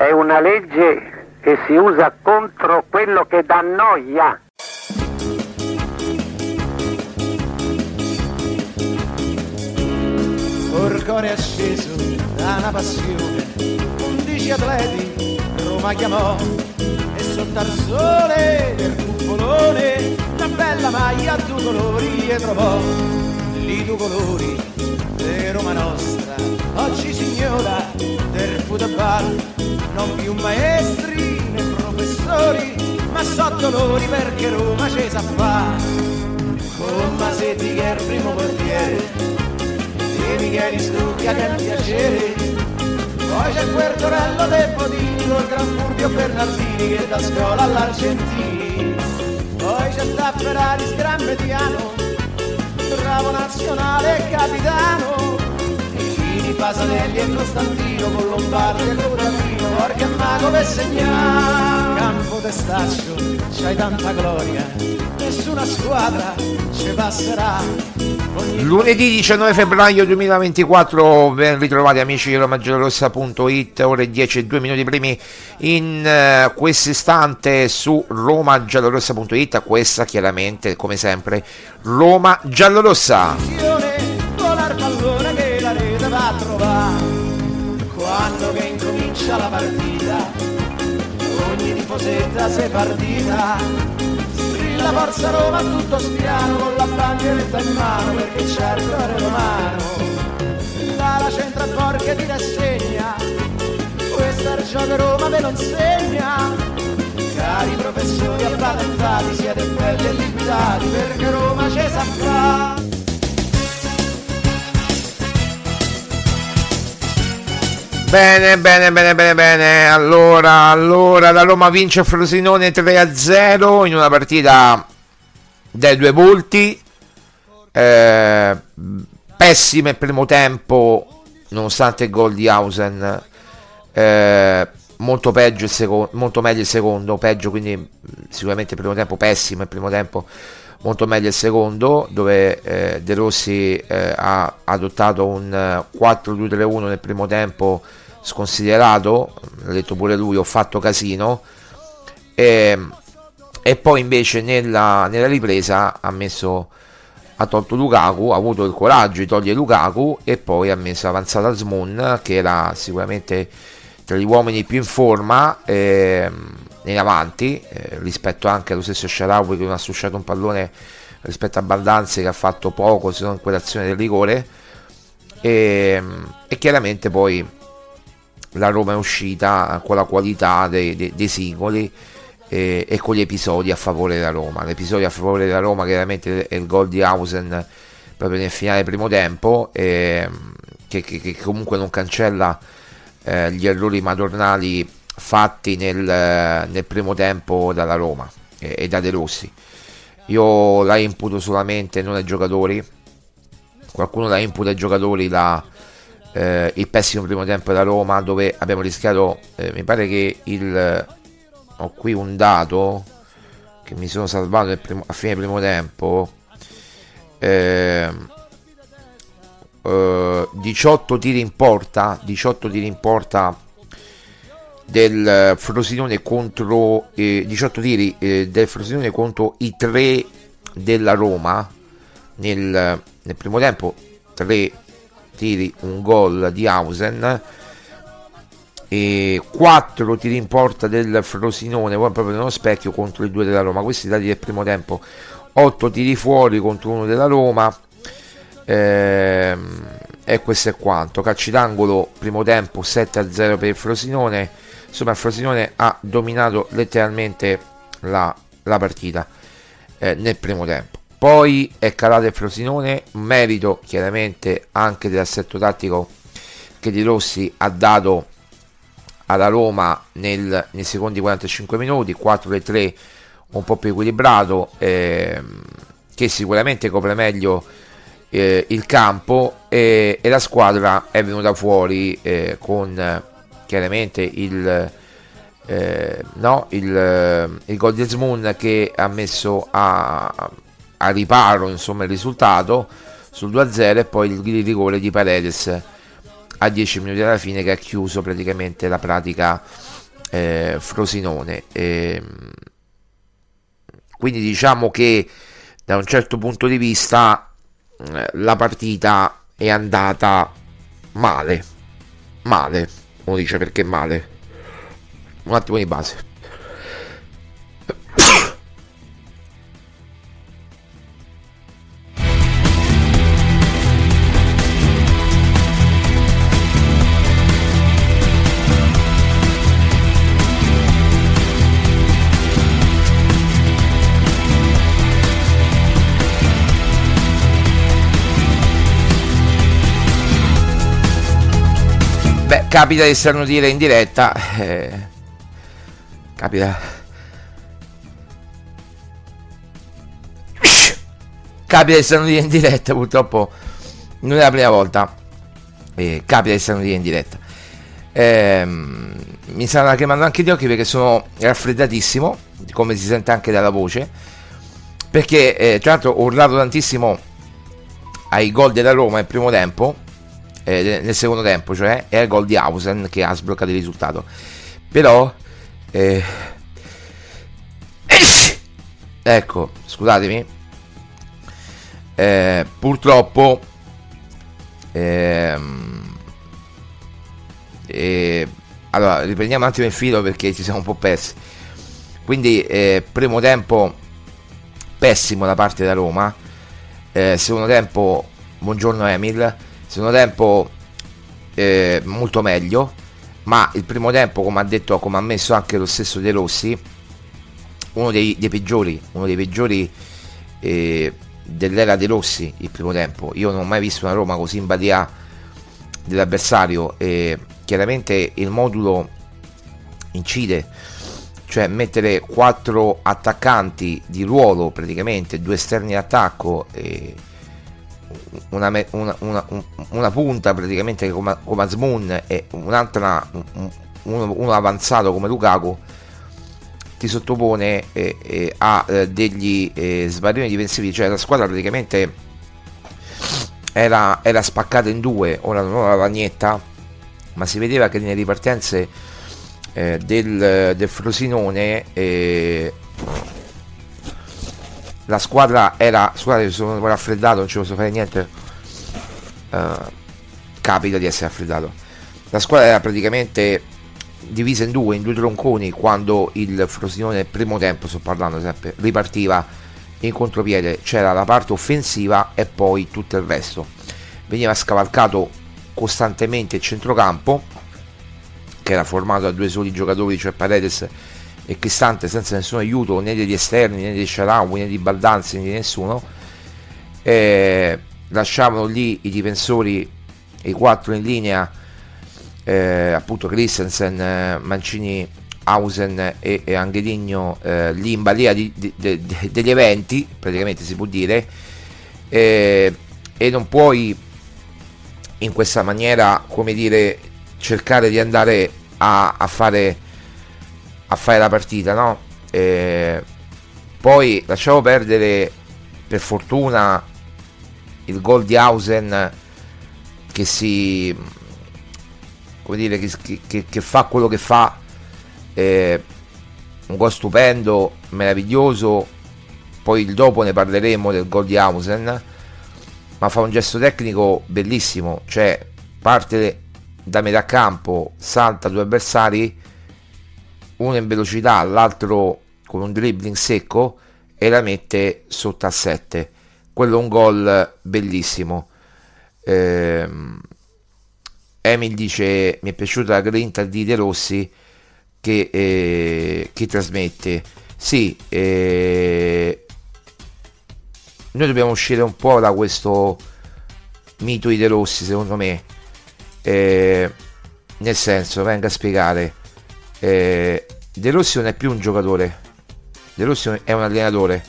è una legge che si usa contro quello che dà noia. Orcore acceso da una passione, undici atleti Roma chiamò e sotto al sole del cupolone una bella maglia a due colori e trovò lì due colori di Roma nostra. Oggi signora del football, non più maestri né professori, ma so dolori perché Roma ci sa fa. Con Masetti che è il primo portiere e Michele Stucca che è un piacere poi c'è il Puertorello del Bodini col Gran Furbio Bernardini che da scuola all'Argentini poi c'è sta Ferrari Gran Mediano bravo nazionale capitano. Fini, Pasanelli e Costantino con Lombardi e Curatino Orca e Mago per segnare. Campo testaccio c'hai tanta gloria nessuna squadra ci passerà. Ogni Lunedì 19 febbraio 2024, ben ritrovati amici di romagiallorossa.it, ore 10 e 2 minuti primi in eh, questo istante su romagiallorossa.it, questa chiaramente come sempre Roma Giallorossa. la quando che incomincia partita ogni tifosetta si partita strilla forza Roma tutto spiano con la bandieretta in mano perché c'è il cuore romano dalla centra che ti rassegna questa è gioco Roma ve lo insegna. Cari professori appatentati siete belli e liquidati perché Roma ci sa Bene, bene, bene, bene, bene. Allora, allora la Roma vince Frosinone 3-0 in una partita dai due volti. Eh, pessimo il primo tempo, nonostante il gol di Hausen. Eh, molto peggio il secondo, molto meglio il secondo, peggio quindi mh, sicuramente il primo tempo pessimo il primo tempo, molto meglio il secondo, dove eh, De Rossi eh, ha adottato un eh, 4-2-3-1 nel primo tempo sconsiderato, l'ha detto pure lui, ho fatto casino, e, e poi invece nella, nella ripresa ha messo ha tolto Lukaku, ha avuto il coraggio di togliere Lukaku e poi ha messo avanzata Smoon che era sicuramente tra gli uomini più in forma ehm, in avanti eh, rispetto anche allo stesso Sharawi che non ha susciato un pallone rispetto a Baldanzi che ha fatto poco se non quell'azione del rigore. E, e, chiaramente poi la Roma è uscita con la qualità dei, dei, dei singoli e, e, con gli episodi a favore della Roma. L'episodio a favore della Roma chiaramente è il gol di Hausen proprio nel finale primo tempo e, che, che, che, comunque non cancella eh, gli errori madornali fatti nel, nel, primo tempo dalla Roma e, e da De Rossi io la imputo solamente non ai giocatori. Qualcuno la imputa ai giocatori la, eh, il pessimo primo tempo da Roma dove abbiamo rischiato, eh, mi pare che il... ho qui un dato che mi sono salvato primo, a fine primo tempo. Eh, 18 tiri in porta 18 tiri in porta del Frosinone contro eh, 18 tiri eh, del Frosinone contro i 3 della Roma. Nel, nel primo tempo 3 tiri un gol di Hausen. E 4 tiri in porta del Frosinone proprio nello specchio contro i 2 della Roma. Questi dati del primo tempo. 8 tiri fuori contro uno della Roma. Ehm, e questo è quanto. Calci d'angolo primo tempo 7 a 0 per il Frosinone insomma il Frosinone ha dominato letteralmente la, la partita eh, nel primo tempo. Poi è calato il Frosinone merito chiaramente anche dell'assetto tattico che Di Rossi ha dato alla Roma nel, nei secondi 45 minuti 4 3 un po' più equilibrato ehm, che sicuramente copre meglio eh, il campo e, e, la squadra è venuta fuori eh, con chiaramente il, eh, no, il, il gol di che ha messo a, a riparo insomma, il risultato sul 2-0 e poi il rigore di Paredes a 10 minuti alla fine che ha chiuso praticamente la pratica eh, Frosinone. E, quindi diciamo che da un certo punto di vista eh, la partita è andata male, male uno dice perché male. Un attimo di base. Capita di sternutire in diretta. Eh, capita. Capita di sternutire in diretta, purtroppo non è la prima volta. Eh, capita di sternutire in diretta. Eh, mi stanno chiamando anche gli occhi perché sono raffreddatissimo, come si sente anche dalla voce. Perché eh, tra l'altro ho urlato tantissimo ai gol della Roma nel primo tempo eh, nel secondo tempo, cioè è il gol di Hausen che ha sbloccato il risultato. Però eh, ecco, scusatemi. Eh, purtroppo ehm, eh, allora riprendiamo un attimo il filo perché ci siamo un po' persi. Quindi eh, primo tempo pessimo da parte da Roma. Eh, secondo tempo buongiorno Emil secondo tempo eh, molto meglio ma il primo tempo come ha detto come ha messo anche lo stesso De Rossi uno dei, dei peggiori uno dei peggiori eh, dell'era De Rossi il primo tempo. Io non ho mai visto una Roma così in badia dell'avversario e chiaramente il modulo incide cioè mettere quattro attaccanti di ruolo praticamente due esterni d'attacco e una, una, una, una punta praticamente come, come Asmun e un'altra uno, uno, avanzato come Lukaku ti sottopone eh, eh, a eh, degli eh, sbarioni difensivi. Cioè la squadra praticamente era, era spaccata in due. Ora non la lagnetta ma si vedeva che nelle ripartenze eh, del, del Frosinone eh, la squadra era scusate sono raffreddato non ci posso fare niente. Uh, capita di essere raffreddato. La squadra era praticamente divisa in due, in due tronconi quando il Frosinone primo tempo, sto parlando sempre, ripartiva in contropiede, c'era la parte offensiva e poi tutto il resto. Veniva scavalcato costantemente il centrocampo, che era formato da due soli giocatori, cioè Paredes e Cristante, senza nessun aiuto né degli esterni, né di Sharawi, né di Baldanzi, né di nessuno. E lasciavano lì i difensori, i quattro in linea, eh, appunto Christensen, eh, Mancini, Hausen e, e Angeligno eh, lì in balia di, di, di, degli eventi, praticamente si può dire, eh, e non puoi in questa maniera, come dire, cercare di andare a, a fare a fare la partita, no? Eh, poi lasciamo perdere per fortuna il gol di Hausen che si come dire che, che, che fa quello che fa eh, un gol stupendo meraviglioso poi il dopo ne parleremo del gol di Hausen ma fa un gesto tecnico bellissimo cioè parte da metà campo salta due avversari uno in velocità l'altro con un dribbling secco e la mette sotto a 7 quello è un gol bellissimo. Ehm, Emil dice mi è piaciuta la grinta di De Rossi che, eh, che trasmette. Sì eh, noi dobbiamo uscire un po' da questo mito di De Rossi secondo me. Eh, nel senso venga a spiegare eh, De Rossi non è più un giocatore De Rossi è un allenatore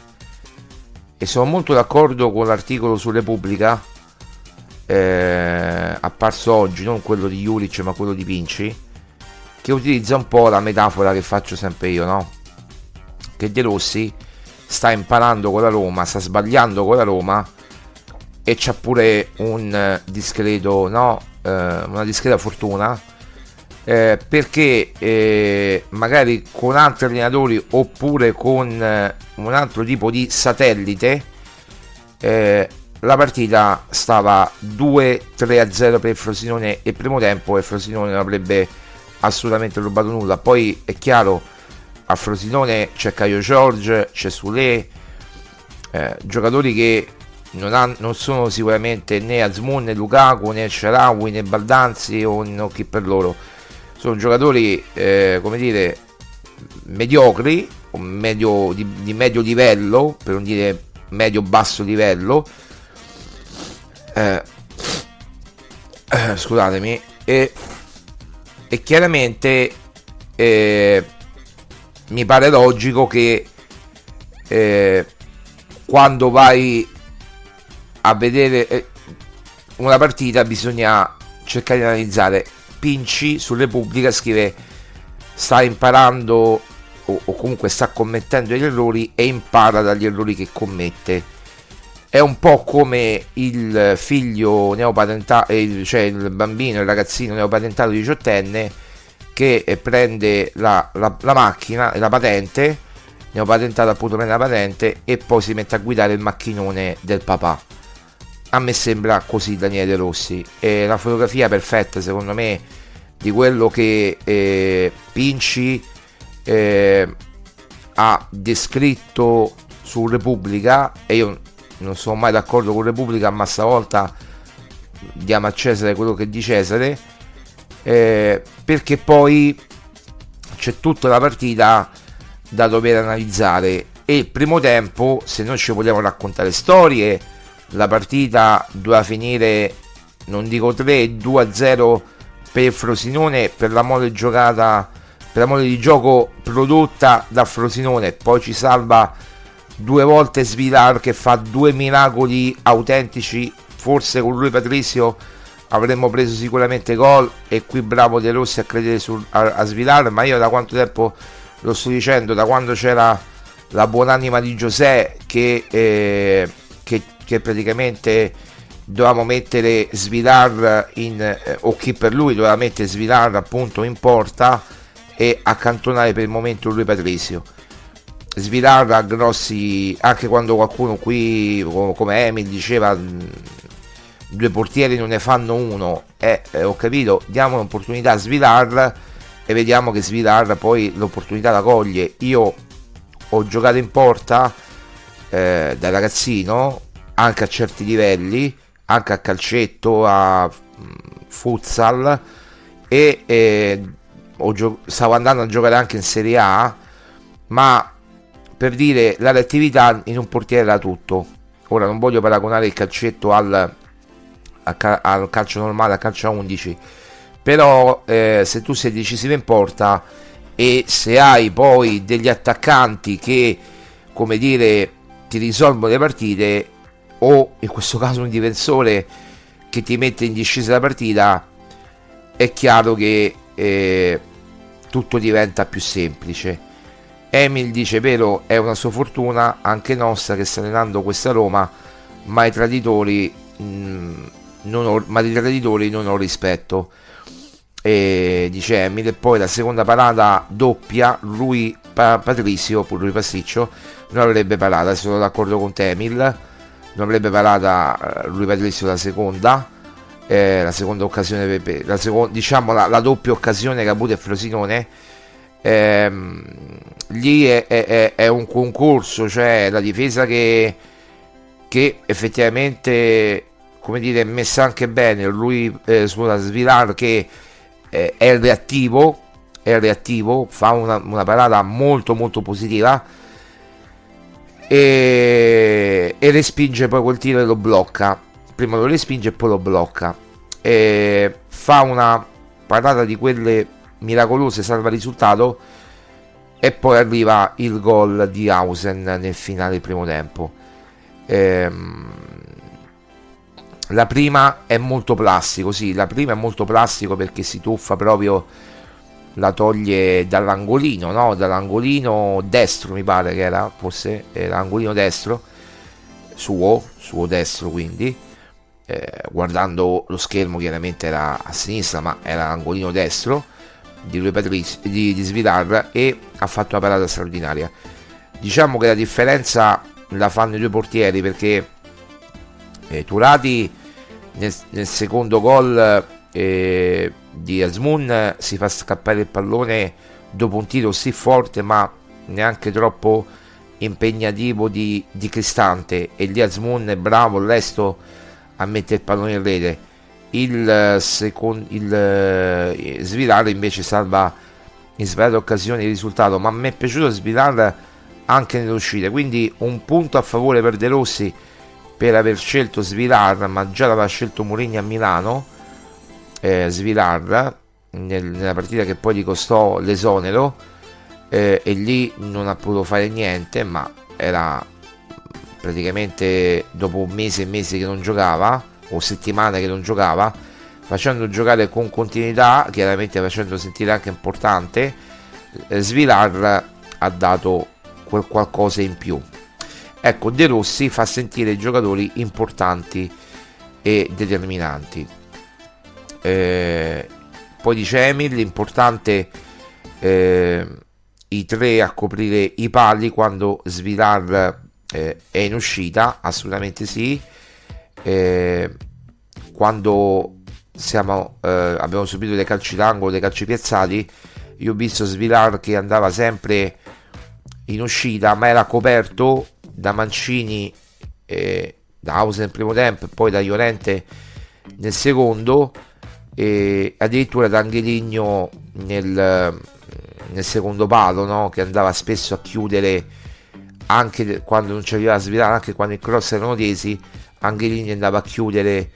e sono molto d'accordo con l'articolo su Repubblica eh, apparso oggi, non quello di Juric ma quello di Pinci, che utilizza un po' la metafora che faccio sempre io, no? Che De Rossi sta imparando con la Roma, sta sbagliando con la Roma e c'ha pure un discreto, no? Eh, una discreta fortuna eh, perché eh, magari con altri allenatori oppure con eh, un altro tipo di satellite eh, la partita stava 2-3-0 per Frosinone e primo tempo e Frosinone non avrebbe assolutamente rubato nulla. Poi è chiaro a Frosinone c'è Caio George c'è Sule eh, giocatori che non, ha, non, sono sicuramente né Azmoun né Lukaku né Sharawi né Baldanzi o, o chi per loro sono giocatori eh, come dire mediocri medio, di, di medio livello per non dire medio basso livello. Eh, eh, scusatemi. E, e chiaramente eh, mi pare logico che eh, quando vai a vedere eh, una partita bisogna cercare di analizzare Pinci su Repubblica scrive sta imparando o, o comunque sta commettendo gli errori e impara dagli errori che commette è un po' come il figlio neopatentato, eh, cioè il bambino, il ragazzino neopatentato diciottenne che eh, prende la, la, la macchina, la patente, neopatentato appunto prende la patente e poi si mette a guidare il macchinone del papà. A me sembra così Daniele Rossi. È la fotografia perfetta secondo me di quello che eh, Pinci eh, ha descritto su Repubblica e io non sono mai d'accordo con Repubblica, ma stavolta diamo a Cesare quello che di Cesare, eh, perché poi c'è tutta la partita da dover analizzare e il primo tempo, se noi ci vogliamo raccontare storie, la partita doveva finire, non dico 3, 2-0 per Frosinone per la mole giocata, per la mole di gioco prodotta da Frosinone, poi ci salva due volte Svilar che fa due miracoli autentici, forse con lui Patrizio avremmo preso sicuramente gol. E qui bravo De Rossi a credere su, a, a Svilar, ma io da quanto tempo lo sto dicendo, da quando c'era la buonanima di Giuseppe che, eh, che, praticamente dovevamo mettere Svilar in, eh, o chi per lui doveva mettere Svilar appunto in porta e accantonare per il momento lui Patrizio svirare a grossi anche quando qualcuno qui come Emil diceva due portieri non ne fanno uno eh, eh, ho capito diamo un'opportunità a Svilar e vediamo che Svilar poi l'opportunità la coglie. Io ho giocato in porta eh, da ragazzino, anche a certi livelli, anche a calcetto, a mm, futsal e eh, gio- stavo andando a giocare anche in Serie A, ma per dire la reattività in un portiere era tutto. Ora non voglio paragonare il calcetto al, al calcio normale, al calcio a 11 però eh, se tu sei decisivo in porta e se hai poi degli attaccanti che come dire ti risolvono le partite o in questo caso un difensore che ti mette in discesa la partita è chiaro che eh, tutto diventa più semplice. Emil dice vero è una sua fortuna anche nostra che sta allenando questa Roma ma i traditori mh, mm, non ho, ma di traditori non ho rispetto. E dice Emil e poi la seconda parata doppia lui pa- Patrizio pure lui Pasticcio non avrebbe parata sono d'accordo con te Emil non avrebbe parata lui Patrizio la seconda eh, la seconda occasione per, la seconda, diciamo la, la, doppia occasione che ha avuto il Frosinone ehm, lì è, è, è, un concorso cioè la difesa che, che effettivamente come dire è messa anche bene. Lui eh, sulla Svilar che eh, è reattivo, è reattivo, fa una, una parata molto molto positiva e, e respinge poi quel tiro e lo blocca. Prima lo respinge e poi lo blocca. E fa una parata di quelle miracolose, salva risultato e poi arriva il gol di Hausen nel finale del primo tempo. Ehm, la prima è molto plastico, sì, la prima è molto plastico perché si tuffa proprio, la toglie dall'angolino, no? Dall'angolino destro mi pare che era, forse era l'angolino destro, suo, suo destro quindi, eh, guardando lo schermo chiaramente era a sinistra ma era l'angolino destro di, Lui Patriz, di, di Svilar e ha fatto una parata straordinaria. Diciamo che la differenza la fanno i due portieri perché eh, Turati nel, nel secondo gol eh, di Asmun si fa scappare il pallone dopo un tiro sì forte ma neanche troppo impegnativo di, di Cristante. E lì Asmun è bravo, lesto a mettere il pallone in rete. Il, secondo, il eh, Svilar invece salva in svariate occasioni il risultato ma mi è piaciuto Svilar anche nell'uscita. Quindi un punto a favore per De Rossi per aver scelto Svilar, ma già l'aveva scelto Mourinho a Milano, eh, Svilar, nel, nella partita che poi gli costò l'esonero, eh, e lì non ha potuto fare niente, ma era praticamente dopo un mese e mesi che non giocava, o settimane che non giocava, facendo giocare con continuità, chiaramente facendo sentire anche importante, eh, Svilar ha dato quel qualcosa in più. Ecco, De Rossi fa sentire i giocatori importanti e determinanti. Eh, poi dice Emil, l'importante eh, i tre a coprire i pali quando Svilar eh, è in uscita, assolutamente sì. Eh, quando siamo, eh, abbiamo subito dei calci d'angolo, dei calci piazzati, io ho visto Svilar che andava sempre in uscita, ma era coperto da Mancini, da Hausen nel primo tempo e poi da Llorente nel secondo e addirittura da Angeligno nel, nel secondo palo no? che andava spesso a chiudere anche quando non c'era svirare anche quando il cross erano tesi Angeligno andava a chiudere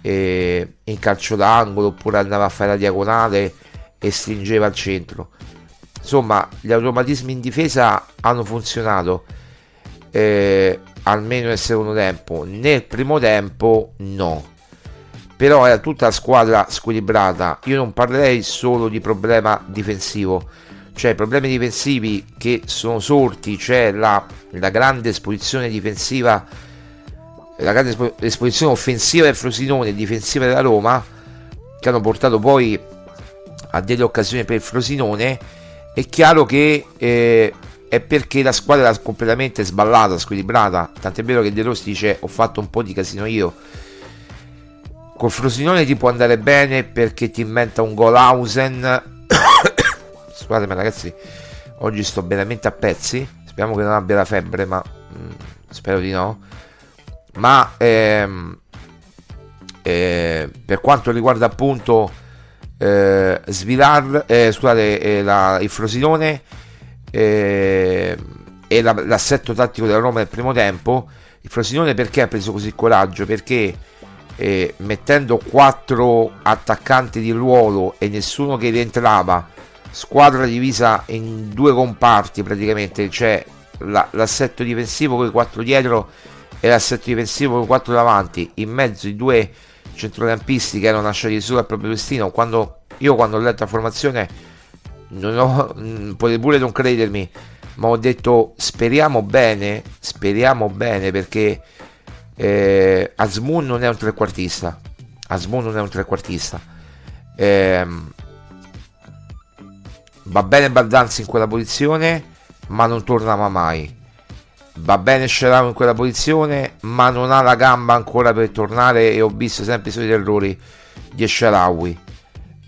eh, in calcio d'angolo oppure andava a fare la diagonale e stringeva al centro insomma gli automatismi in difesa hanno funzionato eh, almeno nel secondo tempo. Nel primo tempo no. Però era tutta la squadra squilibrata. Io non parlerei solo di problema difensivo. Cioè problemi difensivi che sono sorti, cioè la, la grande esposizione difensiva, la grande esposizione offensiva del Frosinone e difensiva della Roma, che hanno portato poi a delle occasioni per il Frosinone. È chiaro che eh, è perché la squadra era completamente sballata, squilibrata. Tant'è vero che De Rossi dice: Ho fatto un po' di casino io. Col Frosinone ti può andare bene perché ti inventa un gol Hausen scusatemi ragazzi, oggi sto veramente a pezzi, speriamo che non abbia la febbre, ma mh, mm, spero di no. Ma ehm, eh, per quanto riguarda appunto eh, Svilar, eh, scusate, eh, la, il Frosinone eh, e la, l'assetto tattico della Roma nel primo tempo, il Frosinone perché ha preso così coraggio? Perché eh, mettendo quattro attaccanti di ruolo e nessuno che rientrava, squadra divisa in due comparti praticamente, cioè la, l'assetto difensivo con i quattro dietro e l'assetto difensivo con i quattro davanti, in mezzo i due centrocampisti che erano lasciati solo al proprio destino. Quando io quando ho letto la formazione non ho, mm, potete pure non credermi, ma ho detto speriamo bene, speriamo bene perché eh, Asmun non è un trequartista. Asmun non è un trequartista. Eh, va bene Baldanzi in quella posizione, ma non tornava mai va bene Scerano in quella posizione ma non ha la gamba ancora per tornare e ho visto sempre i suoi errori di Sharawi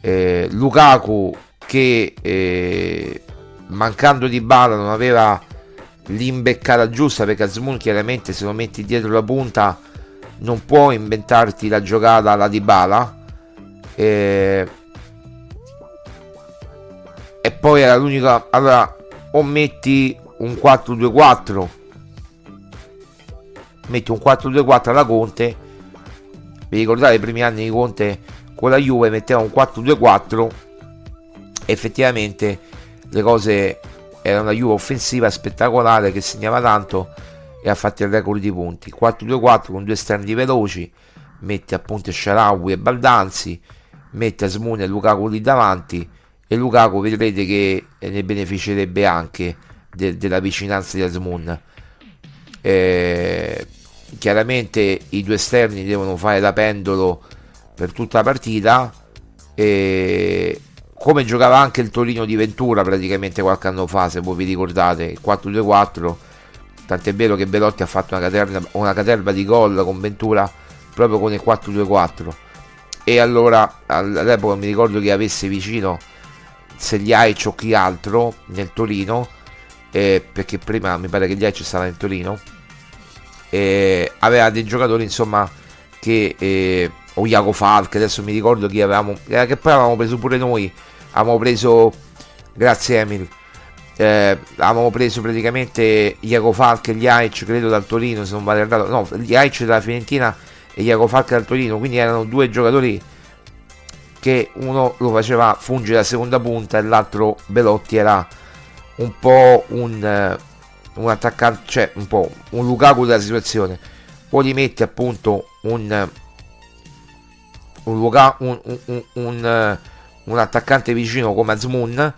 eh, Lukaku che eh, mancando di bala non aveva l'imbeccata giusta perché Asmun chiaramente se lo metti dietro la punta non può inventarti la giocata alla di bala eh, e poi era l'unica allora o metti un 4-2-4 metti un 4-2-4 alla Conte vi ricordate i primi anni di Conte con la Juve metteva un 4-2-4 effettivamente le cose era una Juve offensiva spettacolare che segnava tanto e ha fatto il record di punti. 4-2-4 con due esterni veloci mette appunto Sharawi e Baldanzi mette Asmune e Lukaku lì davanti e Lukaku vedrete che ne beneficerebbe anche de- della vicinanza di Asmun eh, chiaramente i due esterni devono fare da pendolo per tutta la partita e come giocava anche il Torino di Ventura praticamente qualche anno fa se voi vi ricordate il 4-2-4 tant'è vero che Belotti ha fatto una caterva, una caterva di gol con Ventura proprio con il 4-2-4 e allora all'epoca mi ricordo che avesse vicino Segliaic o chi altro nel Torino eh, perché prima mi pare che gli Edge stava in Torino eh, aveva dei giocatori insomma che eh, o Iago Falk adesso mi ricordo chi avevamo eh, che poi avevamo preso pure noi avevamo preso grazie Emil. Eh, avevamo preso praticamente Iago Falk e gli Aic credo dal Torino se non vado errato. No gli Aic dalla Fiorentina e Iago Falk dal Torino. Quindi erano due giocatori che uno lo faceva fungere da seconda punta e l'altro Belotti era un po' un, eh, un attaccante, cioè un po' un Lukaku della situazione. Poi gli metti appunto un un, un, un, un, eh, un attaccante vicino come Azmoun,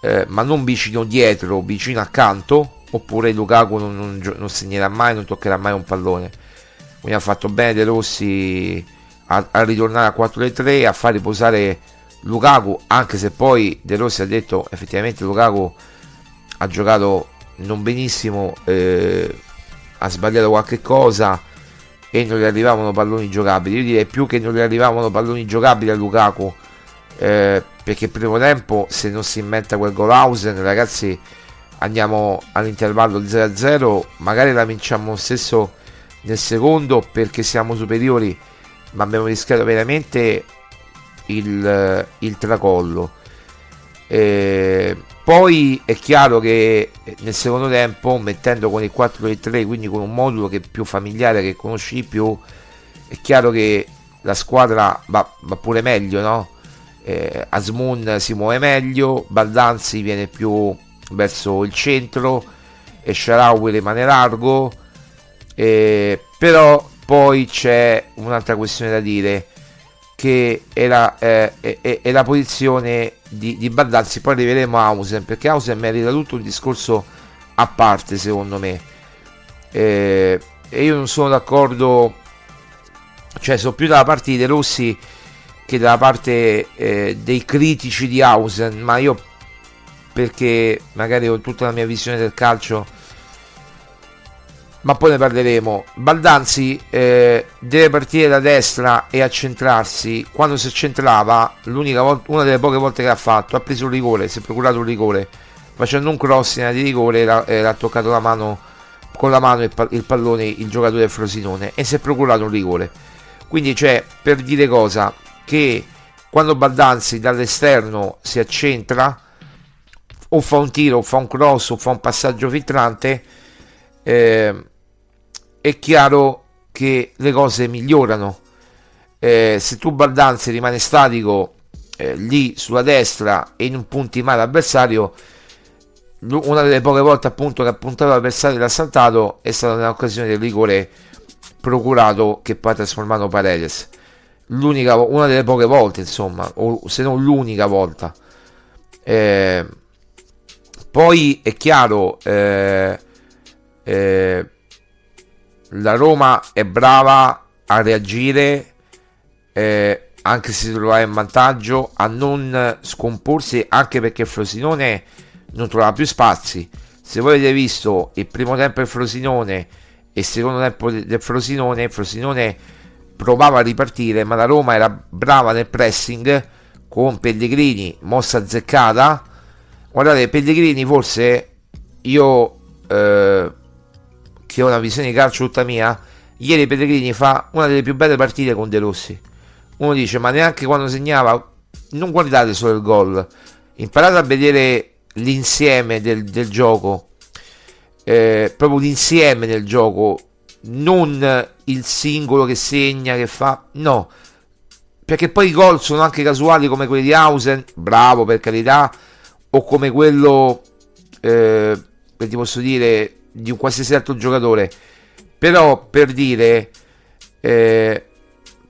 eh, ma non vicino dietro, vicino accanto, oppure Lukaku non, non, non, segnerà mai, non toccherà mai un pallone. Quindi ha fatto bene De Rossi a, a ritornare a 4-3, a far riposare Lukaku, anche se poi De Rossi ha detto effettivamente Lukaku ha giocato non benissimo, eh, ha sbagliato qualche cosa e non gli arrivavano palloni giocabili. Io direi più che non gli arrivavano palloni giocabili a Lukaku, eh, perché il primo tempo se non si inventa quel gol Hausen, ragazzi, andiamo all'intervallo 0-0, magari la vinciamo lo stesso nel secondo perché siamo superiori, ma abbiamo rischiato veramente il, il tracollo. Eh, poi è chiaro che nel secondo tempo, mettendo con il 4-3, quindi con un modulo che è più familiare, che conosci di più, è chiaro che la squadra va, va pure meglio, no? Eh, Asmun si muove meglio, Baldanzi viene più verso il centro e Sharawi rimane largo. Eh, però poi c'è un'altra questione da dire che è la, eh, è, è la posizione di, di Baldanzi. Poi arriveremo a Hausen perché Hausen merita tutto un discorso a parte, secondo me. Eh, e io non sono d'accordo, cioè, sono più dalla parte dei Rossi che dalla parte eh, dei critici di Hausen. Ma io, perché magari ho tutta la mia visione del calcio ma poi ne parleremo. Baldanzi eh, deve partire da destra e accentrarsi. Quando si accentrava, l'unica volta, una delle poche volte che ha fatto, ha preso un rigore, si è procurato un rigore, facendo un cross in area di rigore, era, era toccato la mano con la mano il, pallone il giocatore Frosinone e si è procurato un rigore. Quindi c'è per dire cosa che quando Baldanzi dall'esterno si accentra o fa un tiro, o fa un cross, o fa un passaggio filtrante, eh, è chiaro che le cose migliorano. Eh, se tu Baldanzi rimane statico eh, lì sulla destra e punto in mano all'avversario, una delle poche volte appunto che ha puntato l'avversario e l'ha saltato è stata nell'occasione del rigore procurato che poi ha trasformato Paredes. L'unica, una delle poche volte, insomma, o se non l'unica volta. Eh, poi è chiaro, eh, eh, la Roma è brava a reagire eh, anche se si trova in vantaggio, a non scomporsi anche perché Frosinone non trovava più spazi. Se voi avete visto il primo tempo del Frosinone e il secondo tempo del Frosinone, Frosinone provava a ripartire, ma la Roma era brava nel pressing con Pellegrini, mossa azzeccata. Guardate, Pellegrini forse io eh, che ho una visione di calcio tutta mia, ieri Pellegrini fa una delle più belle partite con De Rossi. Uno dice, ma neanche quando segnava, non guardate solo il gol, imparate a vedere l'insieme del, del gioco, eh, proprio l'insieme del gioco, non il singolo che segna, che fa, no, perché poi i gol sono anche casuali come quelli di Hausen, bravo per carità, o come quello, eh, che ti posso dire, di un qualsiasi altro giocatore, però per dire... Eh,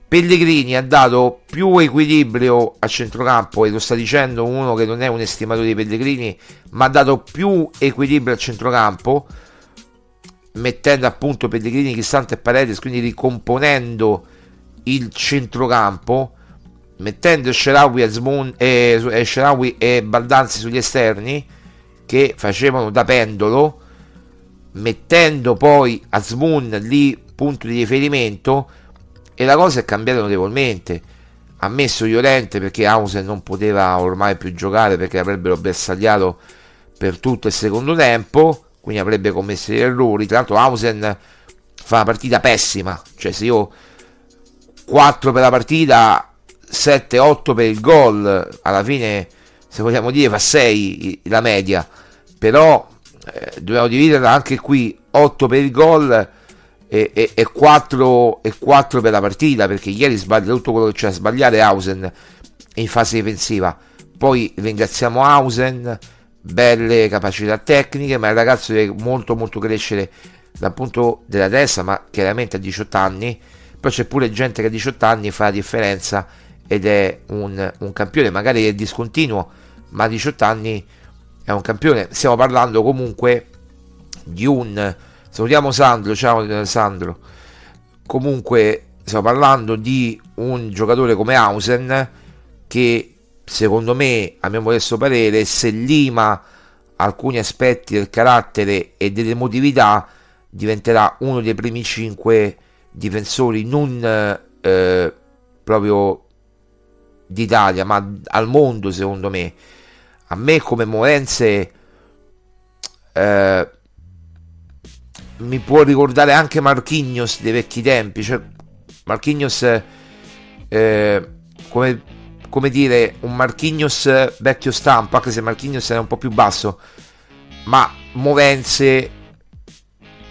Pellegrini ha dato più equilibrio a centrocampo e lo sta dicendo uno che non è un estimatore di Pellegrini, ma ha dato più equilibrio al centrocampo mettendo appunto Pellegrini, Cristante e Paredes, quindi ricomponendo il centrocampo, mettendo Sherawi e, e, e Baldanzi sugli esterni che facevano da pendolo, mettendo poi Azmoun lì punto di riferimento e la cosa è cambiata notevolmente. Ha messo Llorente perché Hausen non poteva ormai più giocare perché avrebbero bersagliato per tutto il secondo tempo, quindi avrebbe commesso degli errori. Tra l'altro Hausen fa una partita pessima, cioè se io 4 per la partita, 7-8 per il gol, alla fine se vogliamo dire fa 6 la media, però eh, dobbiamo dividerla anche qui 8 per il gol e, e, e, 4, e 4 per la partita perché ieri sbaglia tutto quello che c'è a sbagliare Hausen in fase difensiva. Poi ringraziamo Hausen belle capacità tecniche ma il ragazzo deve molto molto crescere dal punto della testa ma chiaramente a 18 anni. Però c'è pure gente che a 18 anni fa la differenza ed è un, un campione. Magari è discontinuo ma a 18 anni è un campione. Stiamo parlando comunque di un Salutiamo Sandro, ciao Sandro. Comunque stiamo parlando di un giocatore come Hausen che secondo me, a mio modesto parere, se lima alcuni aspetti del carattere e dell'emotività, diventerà uno dei primi cinque difensori non eh, proprio d'Italia, ma al mondo secondo me. A me come Morense eh, mi può ricordare anche Marchignos dei vecchi tempi. Cioè, Marchignos, eh, come, come, dire, un Marchignos vecchio stampo, anche se Marchignos era un po' più basso, ma movenze,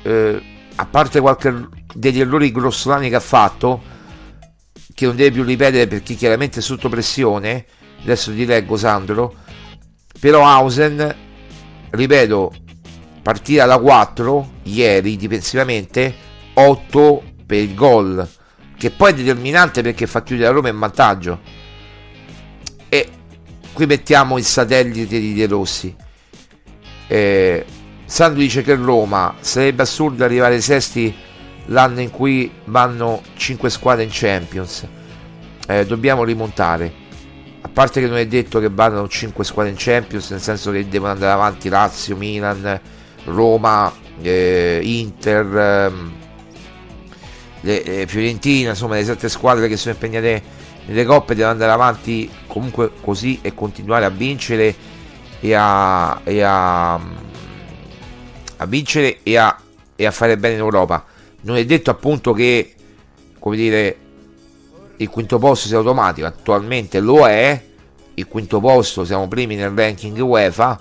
eh, a parte qualche degli errori grossolani che ha fatto, che non deve più ripetere perché chiaramente è sotto pressione. Adesso ti leggo, Sandro. Però Hausen, ripeto, partita da 4 ieri difensivamente 8 per il gol che poi è determinante perché fa chiudere la Roma in vantaggio qui mettiamo il satellite di De Rossi. Eh, Sandro dice che Roma sarebbe assurdo arrivare ai sesti l'anno in cui vanno 5 squadre in Champions. Eh, dobbiamo rimontare. A parte che non è detto che vadano 5 squadre in Champions nel senso che devono andare avanti Lazio, Milan Roma eh, Inter, ehm, le, le Fiorentina, insomma le sette squadre che sono impegnate nelle coppe devono andare avanti comunque così e continuare a vincere e a, e a, a vincere e a, e a fare bene in Europa. Non è detto appunto che come dire il quinto posto sia automatico, attualmente lo è, il quinto posto siamo primi nel ranking UEFA,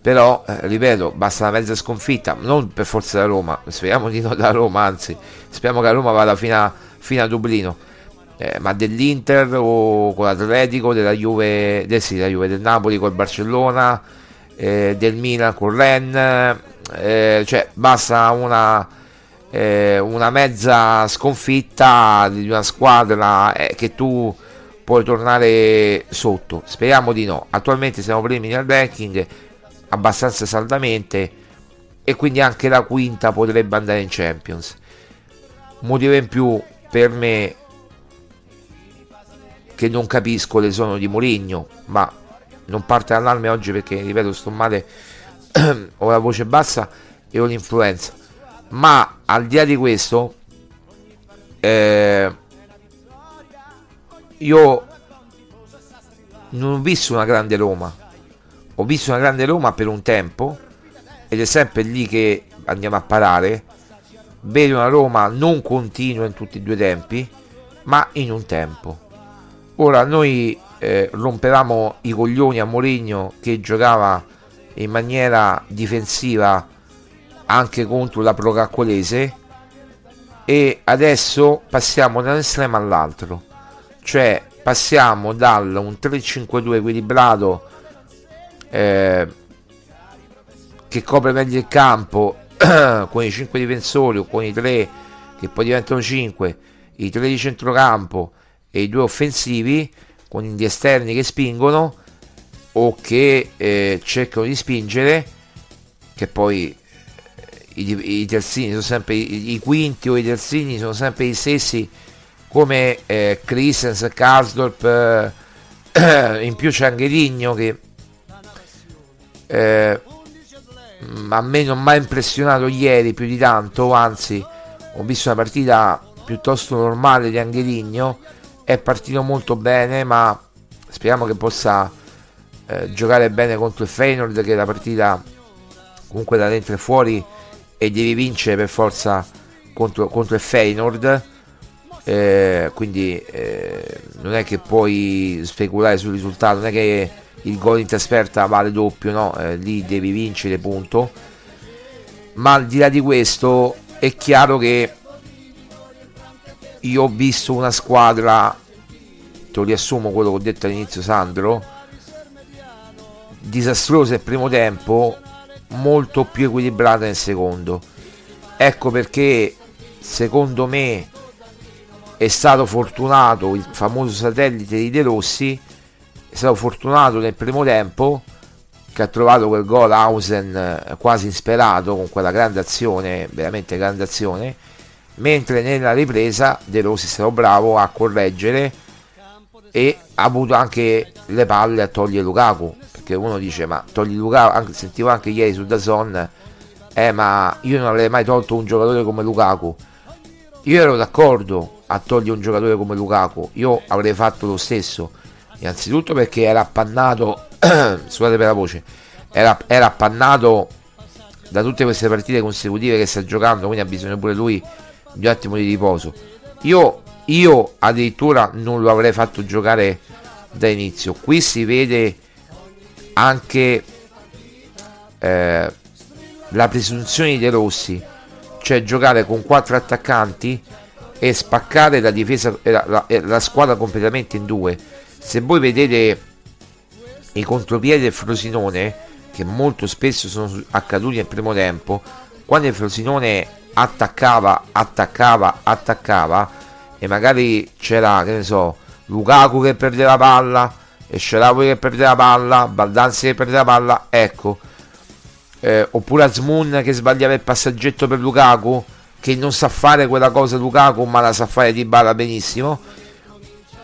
però eh, ripeto, basta una mezza sconfitta, non per forza da Roma, speriamo di no da Roma, anzi speriamo che la Roma vada fino a, fino a Dublino. Eh, ma dell'Inter o con l'Atletico, della Juve, del, sì, della Juve, del Napoli col Barcellona, eh, del Milan con Rennes, eh, cioè basta una, eh, una mezza sconfitta di una squadra eh, che tu puoi tornare sotto. Speriamo di no. Attualmente siamo primi nel ranking abbastanza saldamente e quindi anche la quinta potrebbe andare in Champions. Motivo in più per me che non capisco le sono di Mourinho, ma non parte l'allarme oggi perché, ripeto, sto male, ho la voce bassa e ho l'influenza. Ma al di là di questo, eh, io non ho visto una grande Roma, ho visto una grande Roma per un tempo ed è sempre lì che andiamo a parare. Vedo una Roma non continua in tutti e due i tempi, ma in un tempo Ora noi eh, rompevamo i coglioni a Mourinho che giocava in maniera difensiva anche contro la Procaccolese e adesso passiamo da un estremo all'altro. Cioè passiamo dal un 3-5-2 equilibrato eh, che copre meglio il campo con i 5 difensori o con i 3 che poi diventano 5 i 3 di centrocampo e i due offensivi con gli esterni che spingono o che eh, cercano di spingere che poi eh, i, i terzini sono sempre i, i, quinti o i terzini sono sempre gli stessi come eh, Christens, Karsdorp eh, in più c'è anche Rigno che eh, a me non mi ha impressionato ieri più di tanto anzi ho visto una partita piuttosto normale di Angeligno è partito molto bene, ma speriamo che possa eh, giocare bene contro il Feyenoord, che la partita comunque da dentro e fuori e devi vincere per forza contro, contro il Feyenoord. Eh, quindi eh, non è che puoi speculare sul risultato, non è che il gol in trasferta vale doppio, no? Eh, lì devi vincere, punto. Ma al di là di questo è chiaro che io ho visto una squadra, te lo riassumo quello che ho detto all'inizio Sandro, disastrosa il primo tempo, molto più equilibrata nel secondo. Ecco perché secondo me è stato fortunato il famoso satellite di De Rossi, è stato fortunato nel primo tempo che ha trovato quel gol Hausen eh, quasi insperato con quella grande azione, veramente grande azione mentre nella ripresa De Rossi è stato bravo a correggere e ha avuto anche le palle a togliere Lukaku perché uno dice ma togli Lukaku anche, sentivo anche ieri su Dazon eh ma io non avrei mai tolto un giocatore come Lukaku. Io ero d'accordo a togliere un giocatore come Lukaku io avrei fatto lo stesso. Innanzitutto perché era appannato scusate per la voce era, era appannato da tutte queste partite consecutive che sta giocando quindi ha bisogno pure lui di un attimo di riposo. Io, io addirittura non lo avrei fatto giocare da inizio. Qui si vede anche eh, la presunzione di De Rossi, cioè giocare con quattro attaccanti e spaccare la difesa la, la, la squadra completamente in due. Se voi vedete i contropiedi del Frosinone, che molto spesso sono accaduti nel primo tempo, quando il Frosinone attaccava, attaccava, attaccava e magari c'era, che ne so, Lukaku che perdeva la palla e Sharawi che perdeva la palla, Baldanzi che perdeva la palla, ecco. Eh, oppure Asmun che sbagliava il passaggetto per Lukaku, che non sa fare quella cosa Lukaku, ma la sa fare di balla benissimo.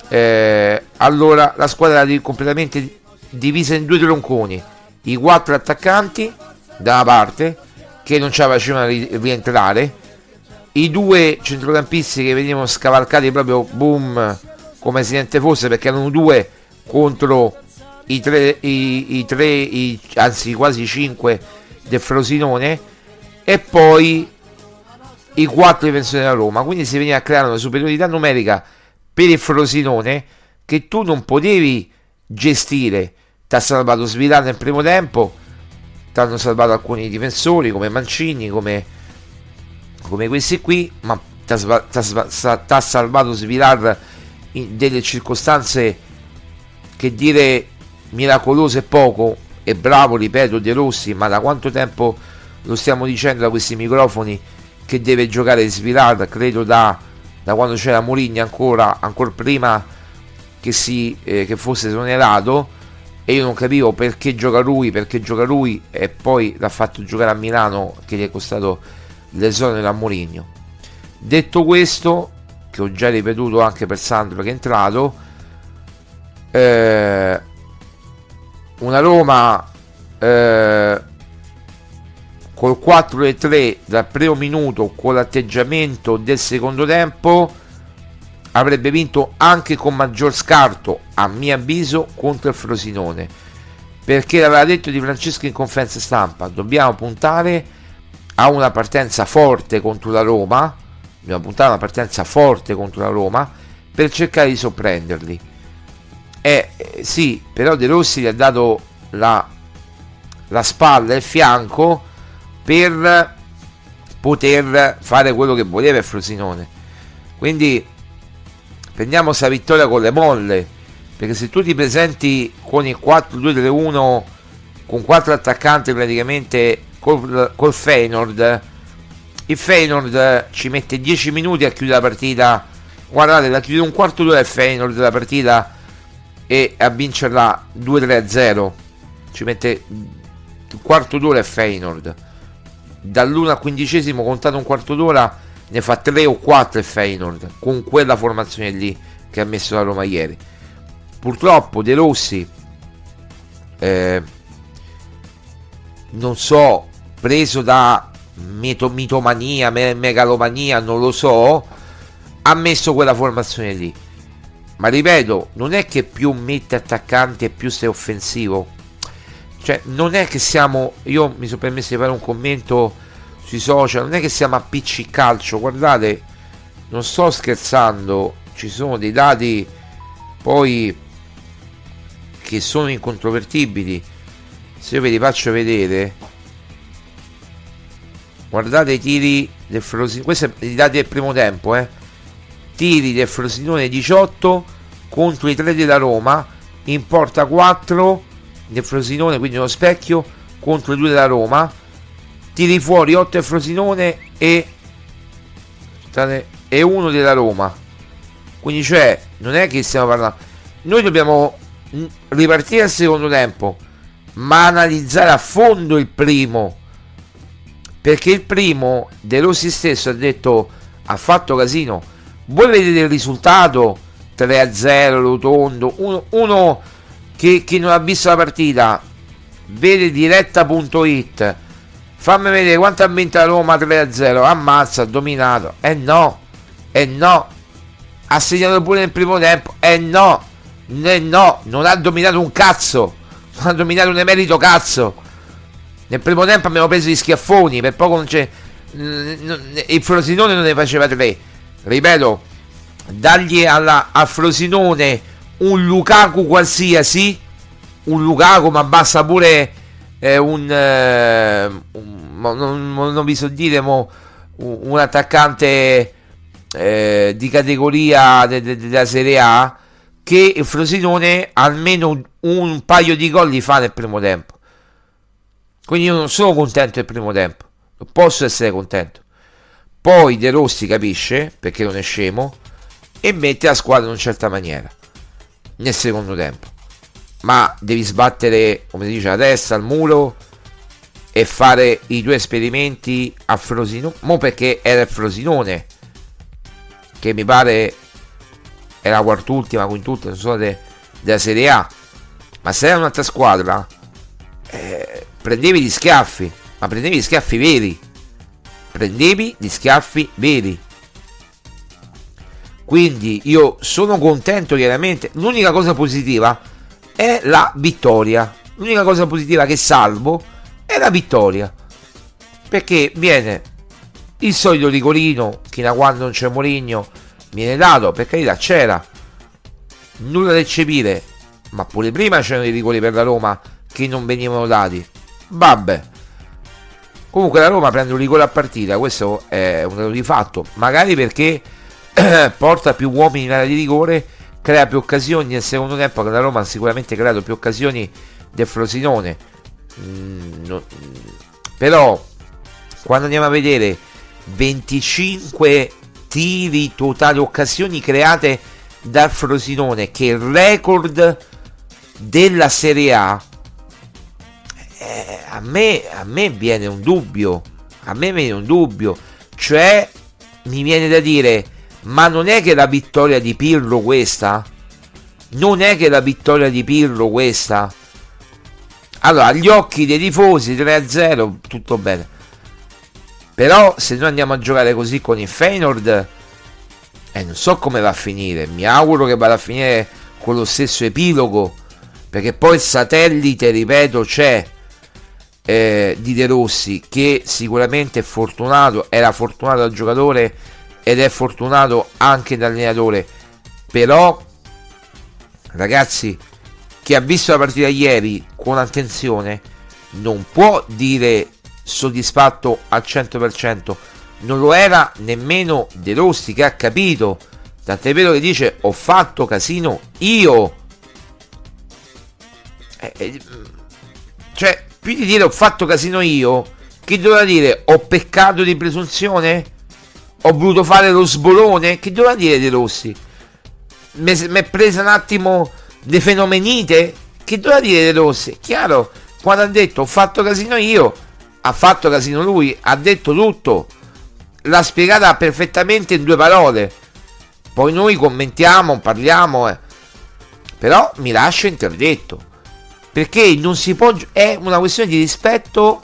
Eh, allora la squadra era completamente divisa in due tronconi, i quattro attaccanti da una parte che non la facevano rientrare, i due centrocampisti che venivano scavalcati proprio boom come se niente fosse perché erano due contro i tre, i, i tre i, anzi quasi cinque del Frosinone. E poi i quattro difensori della Roma. Quindi si veniva a creare una superiorità numerica per il Frosinone che tu non potevi gestire. Ti ha salvato Svilano nel primo tempo hanno salvato alcuni difensori come Mancini come, come questi qui ma ti ha salvato Svilar in delle circostanze che dire miracoloso è poco. E bravo ripeto De Rossi ma da quanto tempo lo stiamo dicendo da questi microfoni che deve giocare Svilar? Credo da, da quando c'era Mourinho ancora ancora prima che, si, eh, che fosse esonerato e io non capivo perché gioca lui perché gioca lui e poi l'ha fatto giocare a Milano che gli è costato l'esonero da Mourinho. Detto questo che ho già ripetuto anche per Sandro che è entrato eh, una Roma eh, col 4 e 3 dal primo minuto con l'atteggiamento del secondo tempo avrebbe vinto anche con maggior scarto a mio avviso contro il Frosinone perché l'aveva detto di Francesco in conferenza stampa dobbiamo puntare a una partenza forte contro la Roma dobbiamo puntare a una partenza forte contro la Roma per cercare di sorprenderli eh, sì, però De Rossi gli ha dato la, la spalla e il fianco per poter fare quello che voleva il Frosinone. Quindi prendiamo questa vittoria con le molle, perché se tu ti presenti con il 4-2-3-1 con quattro attaccanti praticamente col, col Feynord, il Feynord ci mette 10 minuti a chiudere la partita. Guardate, la chiude un quarto d'ora il Feynord la partita e a vincerla 2-3-0 ci mette un quarto d'ora e Feynord dall'1 al quindicesimo contato un quarto d'ora ne fa 3 o 4 e Feynord con quella formazione lì che ha messo la Roma ieri purtroppo De Rossi eh, non so preso da mito, mitomania me, megalomania non lo so ha messo quella formazione lì ma ripeto, non è che più mette attaccanti e più sei offensivo. Cioè, non è che siamo. Io mi sono permesso di fare un commento sui social. Non è che siamo a PC calcio. Guardate, non sto scherzando. Ci sono dei dati poi che sono incontrovertibili. Se io ve li faccio vedere, guardate i tiri del Frosinone. Questi sono i dati del primo tempo, eh tiri del Frosinone 18 contro i 3 della Roma in porta 4 del Frosinone quindi uno specchio contro i 2 della Roma tiri fuori 8 del Frosinone e e 1 della Roma. Quindi cioè non è che stiamo parlando. Noi dobbiamo ripartire al secondo tempo ma analizzare a fondo il primo. Perché il primo De Rossi stesso ha detto ha fatto casino. Voi vedete il risultato? 3-0 Rotondo uno, uno che, che, non ha visto la partita vede diretta.it fammi vedere quanto ha vinto la Roma 3-0 ammazza ha dominato. E eh no e eh no. Ha segnato pure nel primo tempo. E eh no e no. Non ha dominato un cazzo. Non ha dominato un emerito cazzo. Nel primo tempo abbiamo preso gli schiaffoni. Per poco non c'è il Frosinone non ne faceva tre. Ripeto, dargli alla, a Frosinone un Lukaku qualsiasi, un Lukaku ma basta pure eh, un, eh, un non, non, vi so dire mo, un, un attaccante eh, di categoria de, de, della Serie A che il Frosinone almeno un, un paio di gol li fa nel primo tempo. Quindi io non sono contento del primo tempo. Non posso essere contento. Poi De Rossi capisce, perché non è scemo, e mette la squadra in una certa maniera nel secondo tempo. Ma devi sbattere, come si dice, la testa al muro e fare i due esperimenti a Frosinone. Mo perché era il Frosinone, che mi pare era la quart'ultima, quint'ultima, non so, de, della Serie A. Ma se era un'altra squadra, eh, prendevi gli schiaffi. ma prendevi gli schiaffi veri. Prendevi gli schiaffi veri. Quindi io sono contento chiaramente. L'unica cosa positiva è la vittoria. L'unica cosa positiva che salvo è la vittoria. Perché viene il solito rigorino che da quando non c'è Moligno viene dato, per carità c'era. Nulla da eccepire. Ma pure prima c'erano i rigori per la Roma che non venivano dati. Vabbè. Comunque la Roma prende un rigore a partita, questo è un dato di fatto. Magari perché porta più uomini in area di rigore, crea più occasioni. Nel secondo tempo la Roma ha sicuramente creato più occasioni del Frosinone. Mm, no, però quando andiamo a vedere 25 tiri totali occasioni create dal Frosinone, che è il record della Serie A, eh, a, me, a me viene un dubbio. A me viene un dubbio. Cioè, mi viene da dire, ma non è che la vittoria di Pirlo questa? Non è che la vittoria di Pirlo questa? Allora, agli occhi dei tifosi 3-0, tutto bene. Però se noi andiamo a giocare così con il Feyenoord, eh, non so come va a finire. Mi auguro che vada a finire con lo stesso epilogo. Perché poi il satellite, ripeto, c'è eh, di De Rossi che sicuramente è fortunato, era fortunato da giocatore ed è fortunato anche da allenatore. Però, ragazzi, chi ha visto la partita ieri con attenzione non può dire soddisfatto al 100%. Non lo era nemmeno De Rossi che ha capito. Tant'è vero che dice ho fatto casino io. Eh, eh, cioè, più di dire ho fatto casino io, che doveva dire ho peccato di presunzione? Ho voluto fare lo sbolone? Che doveva dire De Rossi? Mi è presa un attimo le fenomenite? Che doveva dire De Rossi? Chiaro, quando ha detto ho fatto casino io, ha fatto casino lui, ha detto tutto, l'ha spiegata perfettamente in due parole. Poi noi commentiamo, parliamo, eh. però mi lascia interdetto. Perché non si può. È una questione di rispetto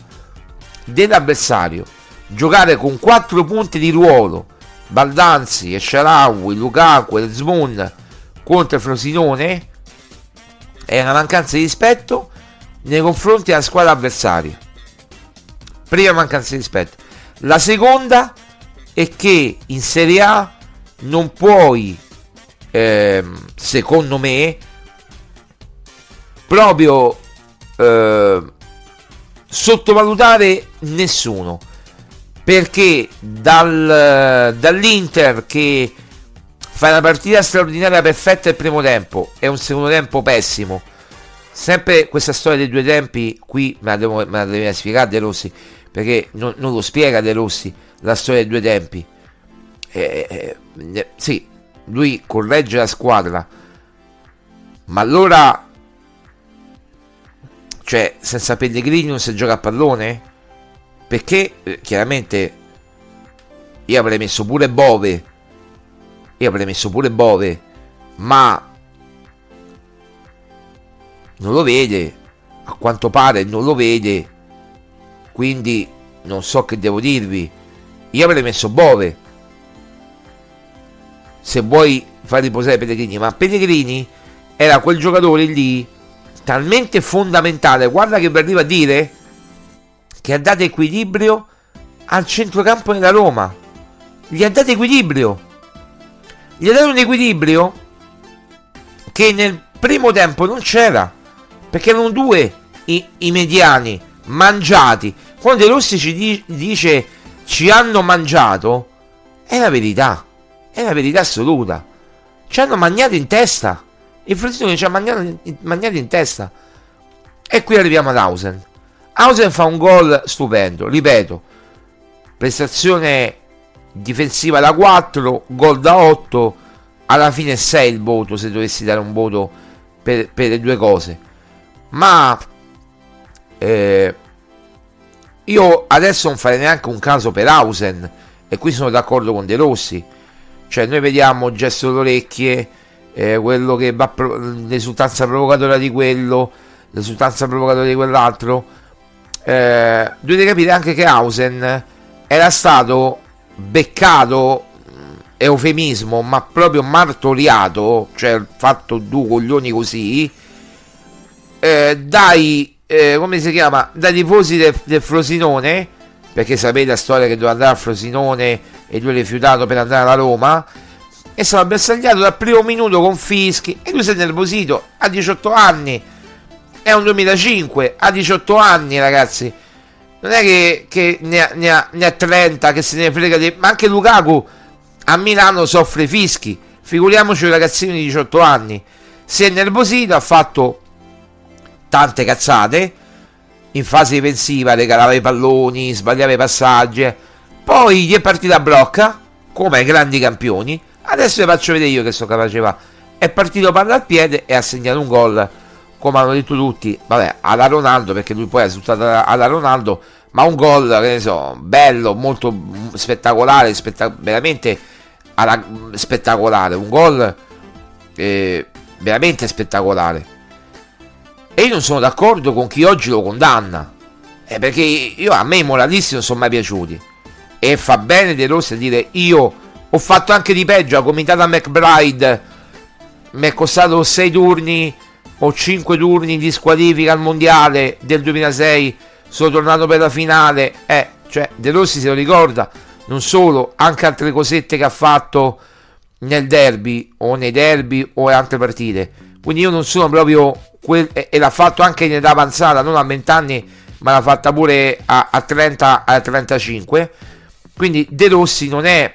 dell'avversario. Giocare con quattro punti di ruolo, Baldanzi, Esharawi, Lukaku e Zmoon contro Frosinone è una mancanza di rispetto nei confronti della squadra avversaria. Prima mancanza di rispetto. La seconda è che in Serie A non puoi, ehm, secondo me, proprio eh, sottovalutare nessuno perché dal, dall'Inter che fa una partita straordinaria perfetta il primo tempo e un secondo tempo pessimo sempre questa storia dei due tempi qui me la, devo, me la deve spiegare De Rossi perché non, non, lo spiega De Rossi la storia dei due tempi eh, eh, eh sì lui corregge la squadra ma allora cioè, senza Pellegrini non si gioca a pallone? Perché eh, chiaramente io avrei messo pure Bove. Io avrei messo pure Bove. Ma non lo vede. A quanto pare non lo vede. Quindi non so che devo dirvi. Io avrei messo Bove. Se vuoi far riposare Pellegrini. Ma Pellegrini era quel giocatore lì talmente fondamentale, guarda che vi arriva a dire che ha dato equilibrio al centrocampo della Roma. Gli ha dato equilibrio. Gli ha dato un equilibrio che nel primo tempo non c'era. Perché erano due i, i mediani mangiati. Quando De Rossi ci di, dice ci hanno mangiato, è la verità. È la verità assoluta. Ci hanno mangiato in testa. Il Frosinone ci ha mangiato, mangiato in testa. E qui arriviamo ad Hausen. Hausen fa un gol stupendo, ripeto. Prestazione difensiva da 4, gol da 8. Alla fine 6 il voto, se dovessi dare un voto per, per le due cose. Ma eh, io adesso non farei neanche un caso per Hausen. E qui sono d'accordo con De Rossi. Cioè, noi vediamo gesto d'orecchie eh, quello che va pro- l'esultanza provocatoria di quello, l'esultanza provocatoria di quell'altro. Eh, dovete capire anche che Hausen era stato beccato eufemismo, ma proprio martoriato, cioè fatto due coglioni così, eh, dai, eh, come si chiama, dai tifosi del, del, Frosinone, perché sapete la storia che doveva andare a Frosinone e lui ha rifiutato per andare alla Roma, e stava bersagliato dal primo minuto con fischi, e lui si è nervosito, a 18 anni, è un 2005, a 18 anni ragazzi, non è che, che ne, ha, ne, ha, ne, ha, 30, che se ne frega di... ma anche Lukaku a Milano soffre fischi. Figuriamoci un ragazzino di 18 anni. Si è nervosito, ha fatto tante cazzate. In fase difensiva regalava i palloni, sbagliava i passaggi. Poi gli è partita blocca, come ai grandi campioni. Adesso vi faccio vedere io che so capace va. È partito palla al piede e ha segnato un gol, come hanno detto tutti. Vabbè, alla Ronaldo, perché lui poi è risultato alla Ronaldo. Ma un gol, che ne so, bello, molto spettacolare, spettac- veramente alla, spettacolare, un gol eh, veramente spettacolare. E io non sono d'accordo con chi oggi lo condanna. Eh, perché io, a me i moralisti non sono mai piaciuti. E fa bene De Rossi a dire io ho fatto anche di peggio, ha cominciato a McBride, mi è costato 6 turni o 5 turni di squalifica al mondiale del 2006, sono tornato per la finale. Eh, cioè De Rossi se lo ricorda non solo, anche altre cosette che ha fatto nel derby o nei derby o in altre partite. Quindi io non sono proprio quel, e, e, l'ha fatto anche in età avanzata, non a 20 anni, ma l'ha fatta pure a, a 30 a 35. Quindi De Rossi non è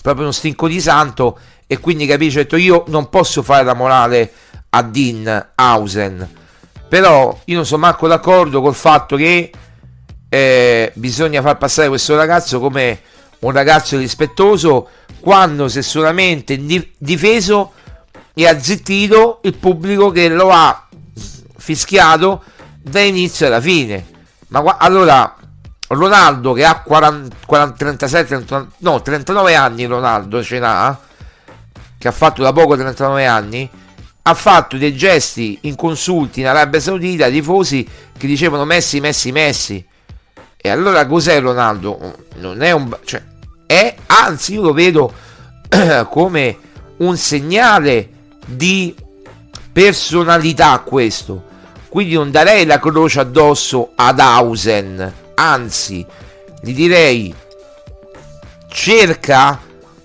proprio uno stinco di santo e quindi capisce detto io non posso fare la morale a Dean Hausen. Però io non sono manco d'accordo col fatto che eh, bisogna far passare questo ragazzo come un ragazzo rispettoso quando è solamente difeso e ha zittito il pubblico che lo ha fischiato da inizio alla fine. Ma allora Ronaldo che ha 40, 40, 37, 30, no, 39 anni Ronaldo ce n'ha, che ha fatto da poco 39 anni, ha fatto dei gesti inconsulti in Arabia Saudita ai tifosi che dicevano Messi, Messi, Messi. E allora cos'è Ronaldo? Non è un... Cioè, è, anzi io lo vedo come un segnale di personalità questo. Quindi non darei la croce addosso ad Hausen, anzi, gli direi cerca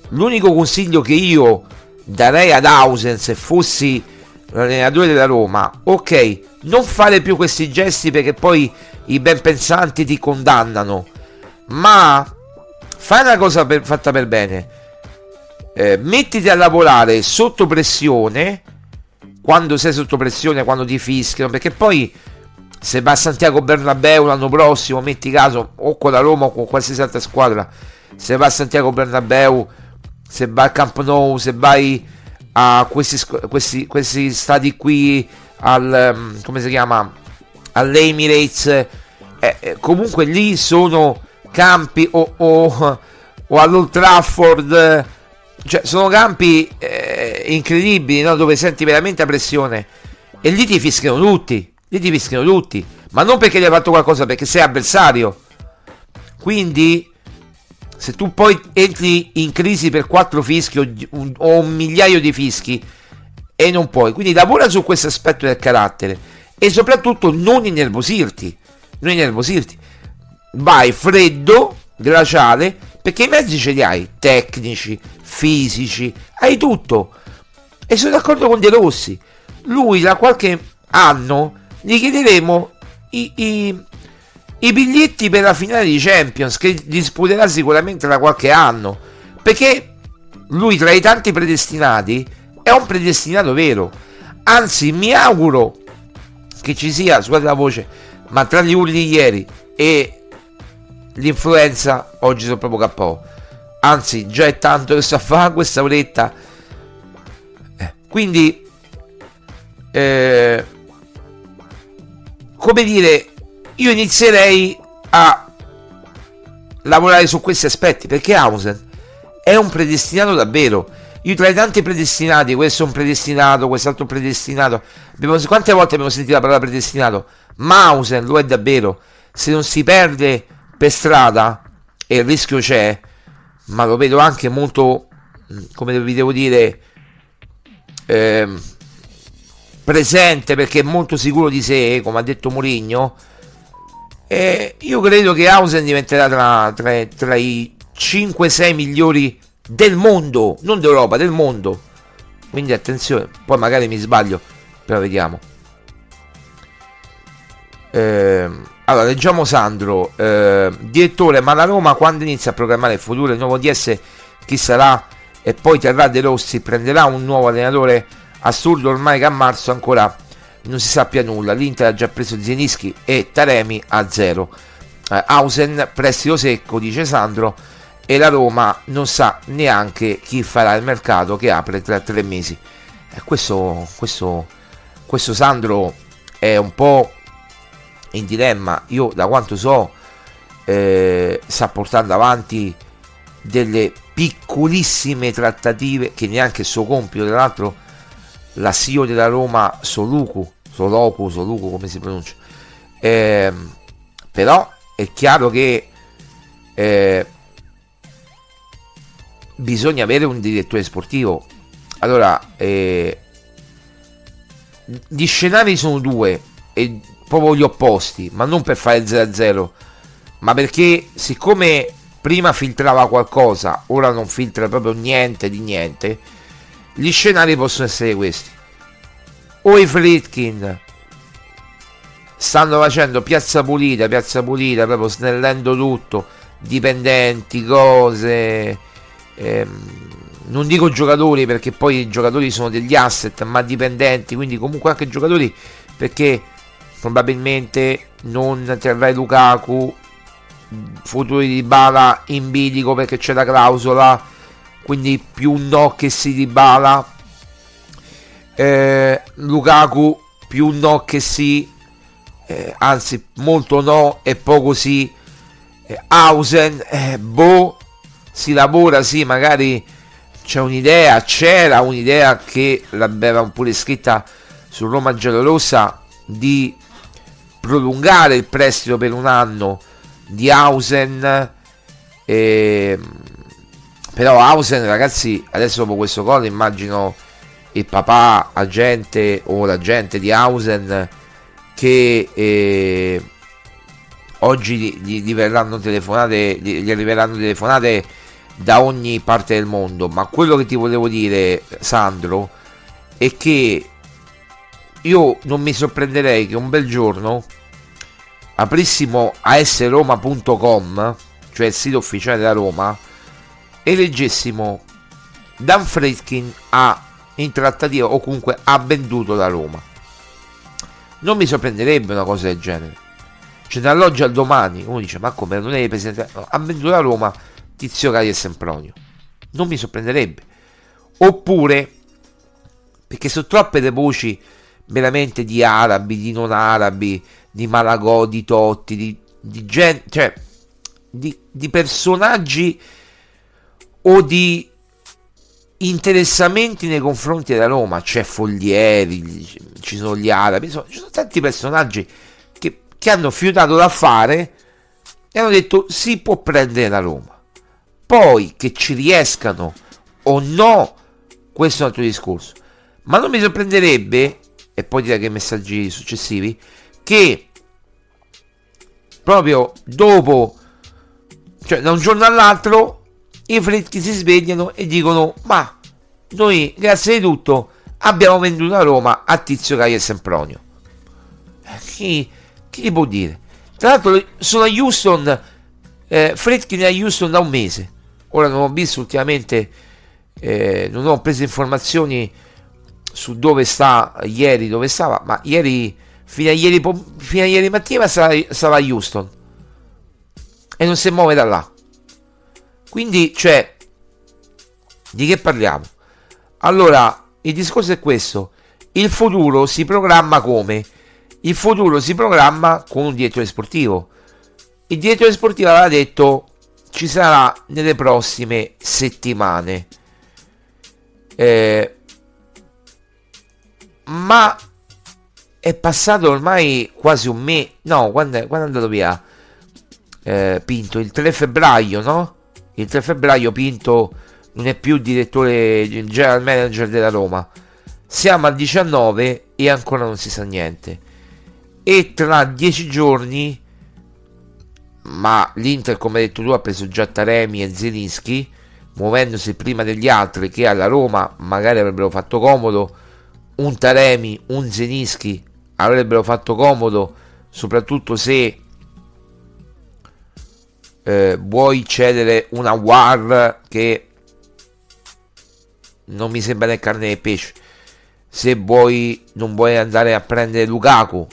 l'unico consiglio che io darei ad Hausen se fossi l'allenatore della Roma, ok, non fare più questi gesti perché poi i ben pensanti ti condannano, ma fai una cosa per, fatta per bene, eh, mettiti a lavorare sotto pressione, quando sei sotto pressione, quando ti fischiano, perché poi se va a Santiago Bernabeu l'anno prossimo, metti caso, o con la Roma o con qualsiasi altra squadra, se va a Santiago Bernabeu, se vai al Camp Nou, se vai a questi, questi, questi stati qui al mm, come si chiama? all'Emirates. Eh, eh, comunque lì sono campi o, o, o all'Old Trafford. Cioè sono campi eh, incredibili no? dove senti veramente la pressione. E lì ti fischiano tutti lì ti fischiano tutti. Ma non perché gli hai fatto qualcosa perché sei avversario. Quindi se tu poi entri in crisi per quattro fischi o un, o un migliaio di fischi e non puoi, quindi lavora su questo aspetto del carattere e soprattutto non innervosirti, non innervosirti. Vai freddo, glaciale, perché i mezzi ce li hai, tecnici, fisici, hai tutto. E sono d'accordo con De Rossi. Lui da qualche anno gli chiederemo i, i, i biglietti per la finale di Champions che disputerà sicuramente da qualche anno perché lui tra i tanti predestinati è un predestinato vero. Anzi mi auguro che ci sia scusate la voce ma tra gli urli di ieri e l'influenza oggi sono proprio KO anzi già è tanto che sto a fare questa oretta eh, quindi eh, come dire io inizierei a lavorare su questi aspetti perché Hausen è un predestinato davvero. Io tra i tanti predestinati, questo è un predestinato, quest'altro predestinato. Abbiamo, quante volte abbiamo sentito la parola predestinato? Mausen lo è davvero. se non si perde per strada e il rischio c'è, ma lo vedo anche molto, come vi devo dire, eh, presente perché è molto sicuro di sé, come ha detto Mourinho. Eh, io credo che Hausen diventerà tra, tra, tra i 5-6 migliori del mondo, non d'Europa, del mondo. Quindi attenzione, poi magari mi sbaglio, però vediamo. Eh, allora, leggiamo Sandro, eh, direttore, ma la Roma quando inizia a programmare il futuro, il nuovo DS, chi sarà? E poi terrà De Rossi, prenderà un nuovo allenatore? Assurdo ormai che a marzo ancora non si sappia nulla. L'Inter ha già preso Zienischi e Taremi a zero. Eh, Hausen, prestito secco, dice Sandro, e la Roma non sa neanche chi farà il mercato che apre tra tre mesi. Eh, questo, questo, questo Sandro è un po' in dilemma. Io da quanto so eh, sta portando avanti delle piccolissime trattative che neanche il suo compito, tra l'altro la CEO della Roma Soluku, Soloku, Soluku come si pronuncia. Eh, però è chiaro che eh, bisogna avere un direttore sportivo. Allora, eh, gli scenari sono due e proprio gli opposti, ma non per fare 0-0, ma perché siccome prima filtrava qualcosa, ora non filtra proprio niente di niente, gli scenari possono essere questi. O i Fritkin stanno facendo piazza pulita, piazza pulita, proprio snellendo tutto, dipendenti, cose, ehm, non dico giocatori perché poi i giocatori sono degli asset, ma dipendenti, quindi comunque anche giocatori perché probabilmente non terrai Lukaku futuri di Bala in bilico perché c'è la clausola quindi più no che si di Bala eh, Lukaku più no che sì eh, anzi molto no e poco sì eh, Hausen eh, boh si lavora sì magari c'è un'idea c'era un'idea che l'aveva pure scritta su Roma Giallorossa di prolungare il prestito per un anno di Hausen. E... Però Hausen, ragazzi, adesso dopo questo gol immagino il papà agente o l'agente di Hausen che eh, oggi gli, gli, verranno telefonate, gli, gli arriveranno telefonate da ogni parte del mondo. Ma quello che ti volevo dire, Sandro, è che io non mi sorprenderei che un bel giorno aprissimo asroma.com, cioè il sito ufficiale della Roma, e leggessimo Dan Fredkin ha in trattativa o comunque ha venduto la Roma. Non mi sorprenderebbe una cosa del genere. Cioè dall'oggi al domani uno dice ma come non è presente? No, ha venduto la Roma Tizio Cari e Sempronio. Non mi sorprenderebbe. Oppure perché sono troppe le voci veramente di arabi, di non arabi, di Malagò, di Totti, di, di gente, cioè di, di personaggi o di interessamenti nei confronti della Roma. C'è Foglieri, ci sono gli arabi, insomma, ci sono tanti personaggi che, che hanno fiutato l'affare e hanno detto si può prendere la Roma. Poi che ci riescano o no, questo è un altro discorso. Ma non mi sorprenderebbe, e poi direi che messaggi successivi, che proprio dopo, cioè da un giorno all'altro, i freschi si svegliano e dicono: Ma noi, grazie di tutto, abbiamo venduto a Roma a Tizio Caio e Sempronio. Eh, chi, chi può dire? Tra l'altro, sono a Houston, eh, Fredkin a Houston da un mese. Ora non ho visto ultimamente, eh, non ho preso informazioni su dove sta ieri, dove stava, ma ieri fino a ieri, fino a ieri mattina stava, stava a Houston e non si muove da là. Quindi, cioè, di che parliamo? Allora, il discorso è questo. Il futuro si programma come? Il futuro si programma con un direttore sportivo. Il direttore sportivo aveva detto ci sarà nelle prossime settimane. Eh, ma è passato ormai quasi un mese. No, quando è, quando è andato via eh, Pinto? Il 3 febbraio, no? Il 3 febbraio Pinto non è più direttore general manager della Roma. Siamo al 19 e ancora non si sa niente. E tra 10 giorni, ma l'Inter, come hai detto tu, ha preso già Taremi e Zelinski, muovendosi prima degli altri che alla Roma magari avrebbero fatto comodo. Un Taremi, un Zelinski avrebbero fatto comodo, soprattutto se eh, vuoi cedere una War che non mi sembra né carne né pesce. Se vuoi, non vuoi andare a prendere Lukaku,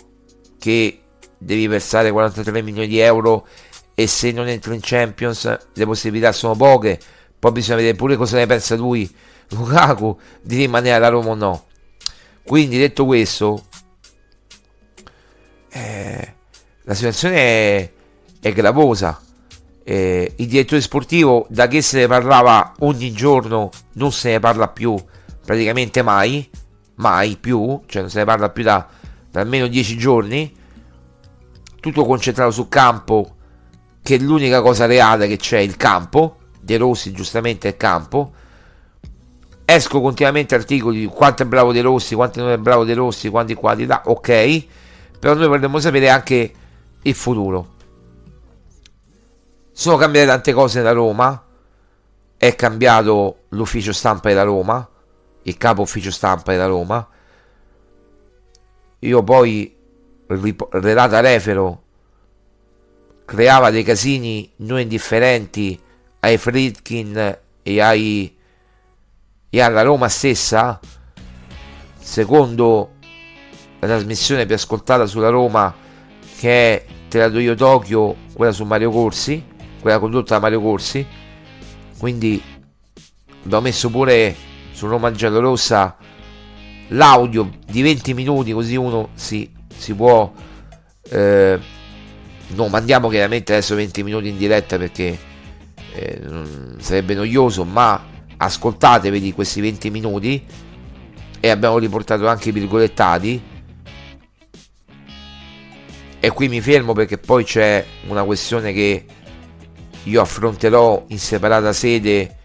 che devi versare 43 milioni di euro e se non entra in Champions le possibilità sono poche. Poi bisogna vedere pure cosa ne pensa lui, Lukaku, di rimanere alla Roma o no. Quindi detto questo, eh, la situazione è, è gravosa. Eh, il direttore sportivo, da che se ne parlava ogni giorno, non se ne parla più praticamente mai, mai più, cioè non se ne parla più da, da almeno 10 giorni. Tutto concentrato sul campo, che è l'unica cosa reale che c'è, il campo. De Rossi, giustamente, è il campo. Esco continuamente articoli di quanto è bravo De Rossi, quanto non è bravo De Rossi, quanti qua di là, ok però noi vorremmo sapere anche il futuro. Sono cambiate tante cose da Roma, è cambiato l'ufficio stampa della Roma, il capo ufficio stampa della Roma. Io poi, Renata Refero, creava dei casini non indifferenti ai Friedkin e, ai, e alla Roma stessa, secondo la trasmissione più ascoltata sulla Roma che è Te la do io Tokyo, quella su Mario Corsi, quella condotta da Mario Corsi. Quindi abbiamo messo pure su Roma Giallorossa l'audio di 20 minuti così uno si, si può... Eh, non mandiamo chiaramente adesso 20 minuti in diretta perché eh, sarebbe noioso, ma ascoltatevi questi 20 minuti e abbiamo riportato anche i virgolettati e qui mi fermo perché poi c'è una questione che io affronterò in separata sede,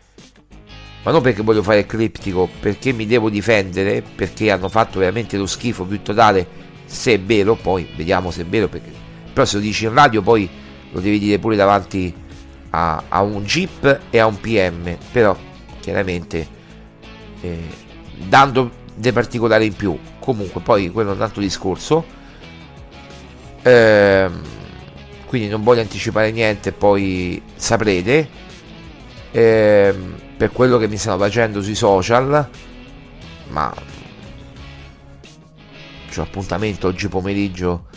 ma non perché voglio fare il criptico, perché mi devo difendere, perché hanno fatto veramente lo schifo più totale, se è vero, poi vediamo se è vero, perché... però se lo dici in radio poi lo devi dire pure davanti a, a un jeep e a un PM, però chiaramente eh, dando dei particolari in più, comunque poi quello è un altro discorso. Ehm, quindi non voglio anticipare niente, poi saprete. Ehm, per quello che mi stanno facendo sui social, ma c'ho appuntamento oggi pomeriggio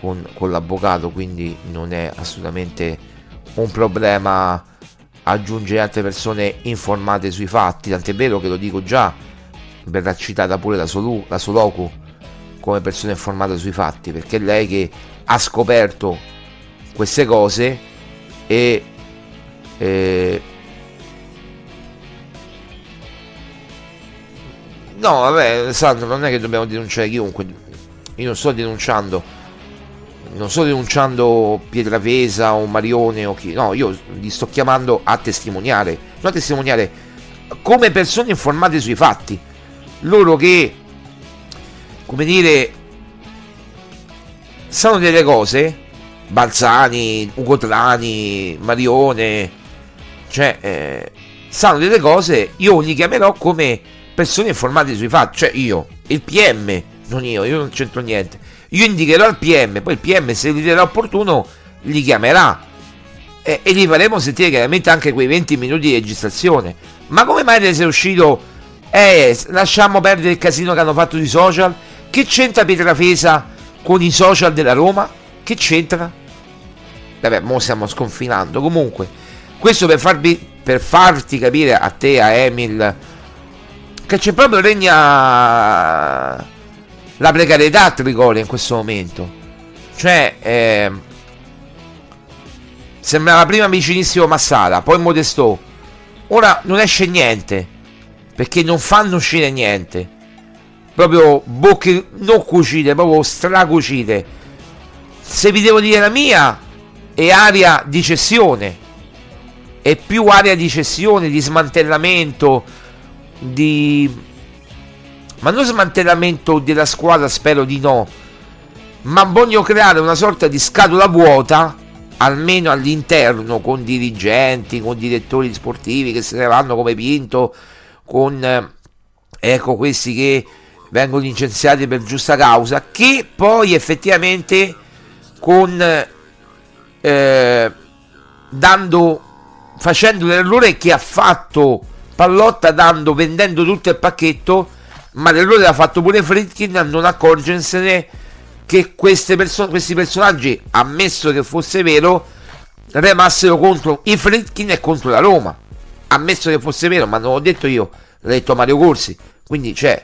con, con l'avvocato, quindi non è assolutamente un problema aggiungere altre persone informate sui fatti, tant'è vero che lo dico già, verrà citata pure la, Solu, la Soloku come persona informata sui fatti, perché è lei che ha scoperto queste cose e eh, no vabbè Sandro non è che dobbiamo denunciare chiunque. Io non sto denunciando non sto denunciando Pietrafesa o Marione o chi no io li sto chiamando a testimoniare non a testimoniare come persone informate sui fatti. Loro che come dire, sanno delle cose, Balzani, Ugo Trani, Marione, cioè, eh, sanno delle cose, io li chiamerò come persone informate sui fatti, cioè io, il PM, non io, io non c'entro niente. Io indicherò al PM, poi il PM se riterrà opportuno li chiamerà e, e li faremo sentire chiaramente anche quei 20 minuti di registrazione. Ma come mai ne sei uscito? Eh, lasciamo perdere il casino che hanno fatto sui social che c'entra Pietrafesa con i social della Roma? Che c'entra? Vabbè, mo stiamo sconfinando. Comunque, questo per, farvi, per farti capire a te, a Emil, che c'è proprio regna la precarietà a Trigoria in questo momento. Cioè, eh, sembrava prima vicinissimo Massara, poi Modestò. Ora non esce niente, perché non fanno uscire niente proprio bocche non cucite, proprio stracucite. Se vi devo dire la mia, è aria di cessione. È più area di cessione, di smantellamento, di... Ma non smantellamento della squadra, spero di no. Ma voglio creare una sorta di scatola vuota, almeno all'interno, con dirigenti, con direttori sportivi che se ne vanno come Pinto, con... Eh, ecco questi che vengono licenziati per giusta causa, che poi effettivamente con eh, dando facendo l'errore che ha fatto Pallotta dando vendendo tutto il pacchetto ma l'errore l'ha fatto pure Fritkin a non accorgersene che perso- questi personaggi ammesso che fosse vero remassero contro i Fritkin e contro la Roma. Ammesso che fosse vero ma non l'ho detto io l'ha detto Mario Corsi. Quindi cioè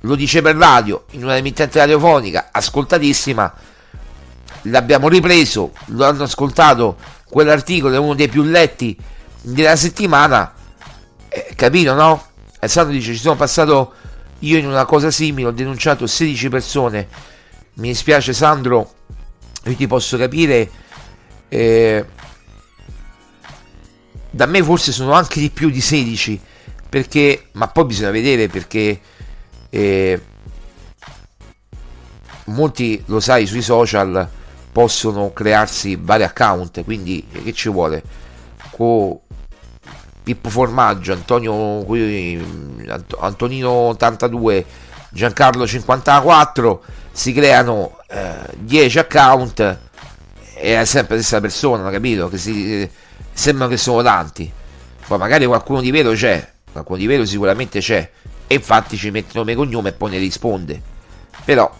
lo dice per radio in una emittente radiofonica ascoltatissima l'abbiamo ripreso lo hanno ascoltato quell'articolo è uno dei più letti della settimana eh, capito no? e Sandro dice ci sono passato io in una cosa simile ho denunciato 16 persone mi dispiace Sandro io ti posso capire eh, da me forse sono anche di più di 16 perché ma poi bisogna vedere perché e molti lo sai sui social possono crearsi vari account quindi che ci vuole con Pippo Formaggio Antonio Antonino 82 Giancarlo 54 si creano eh, 10 account e è sempre la stessa persona capito che si, sembrano che sono tanti poi magari qualcuno di vero c'è qualcuno di vero sicuramente c'è e infatti ci mette nome e cognome e poi ne risponde. Però,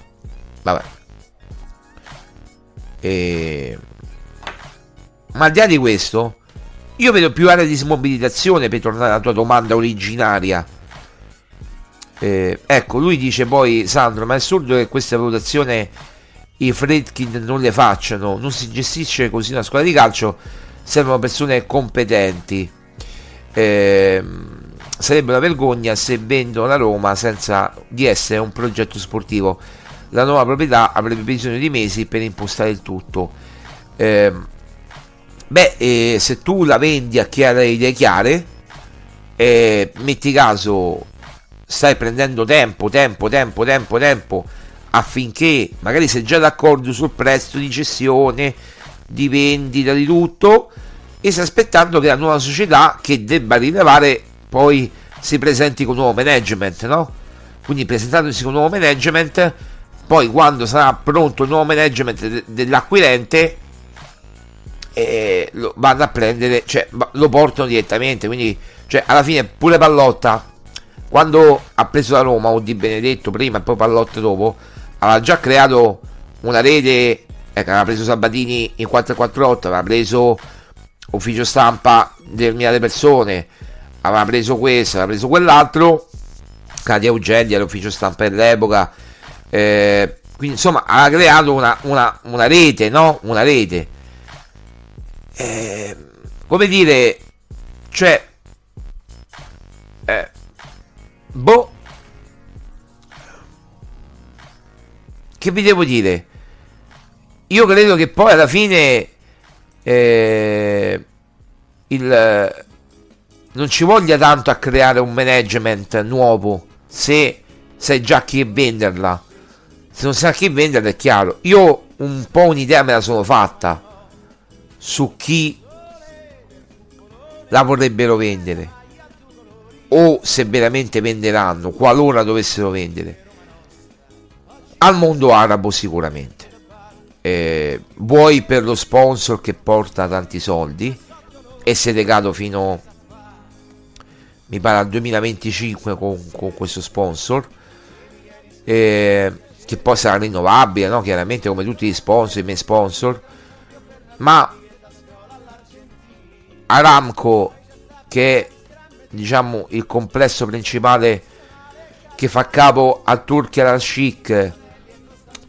vabbè. E... Ma al di là di questo, io vedo più area di smobilitazione per tornare alla tua domanda originaria. Eh, ecco, lui dice poi, Sandro, ma è assurdo che questa valutazione i Fredkin non le facciano, non si gestisce così una squadra di calcio, servono persone competenti. Eh, sarebbe una vergogna se vendono la Roma senza di essere un progetto sportivo. La nuova proprietà avrebbe bisogno di mesi per impostare il tutto. Eh, beh, eh, se tu la vendi a chi ha le idee chiare, eh, metti caso, stai prendendo tempo, tempo, tempo, tempo, tempo affinché magari sei già d'accordo sul prezzo di cessione, di vendita, di tutto, e stai aspettando che la nuova società che debba rilevare poi si presenti con nuovo management, no? Quindi presentandosi con nuovo management, poi quando sarà pronto il nuovo management de- dell'acquirente, eh, lo vanno a prendere, cioè lo portano direttamente. Quindi, cioè, alla fine, pure Pallotta, quando ha preso la Roma, o Di Benedetto prima e poi Pallotta dopo, aveva già creato una rete. Ecco, aveva preso Sabatini in 448, aveva preso ufficio stampa determinate persone aveva preso questo, aveva preso quell'altro, Cadia Eugelia, l'ufficio stampa dell'epoca, eh, quindi insomma ha creato una, una, una rete, no? Una rete. Eh, come dire, cioè, eh, boh, che vi devo dire? Io credo che poi alla fine eh, il non ci voglia tanto a creare un management nuovo se sai già chi venderla. Se non sai chi venderla è chiaro. Io un po' un'idea me la sono fatta su chi la vorrebbero vendere o se veramente venderanno qualora dovessero vendere al mondo arabo sicuramente eh, vuoi per lo sponsor che porta tanti soldi e si è legato fino mi pare al 2025 con, con questo sponsor eh, che poi sarà rinnovabile no? chiaramente come tutti gli sponsor i miei sponsor ma Aramco che è diciamo il complesso principale che fa capo al Turchia al Sheikh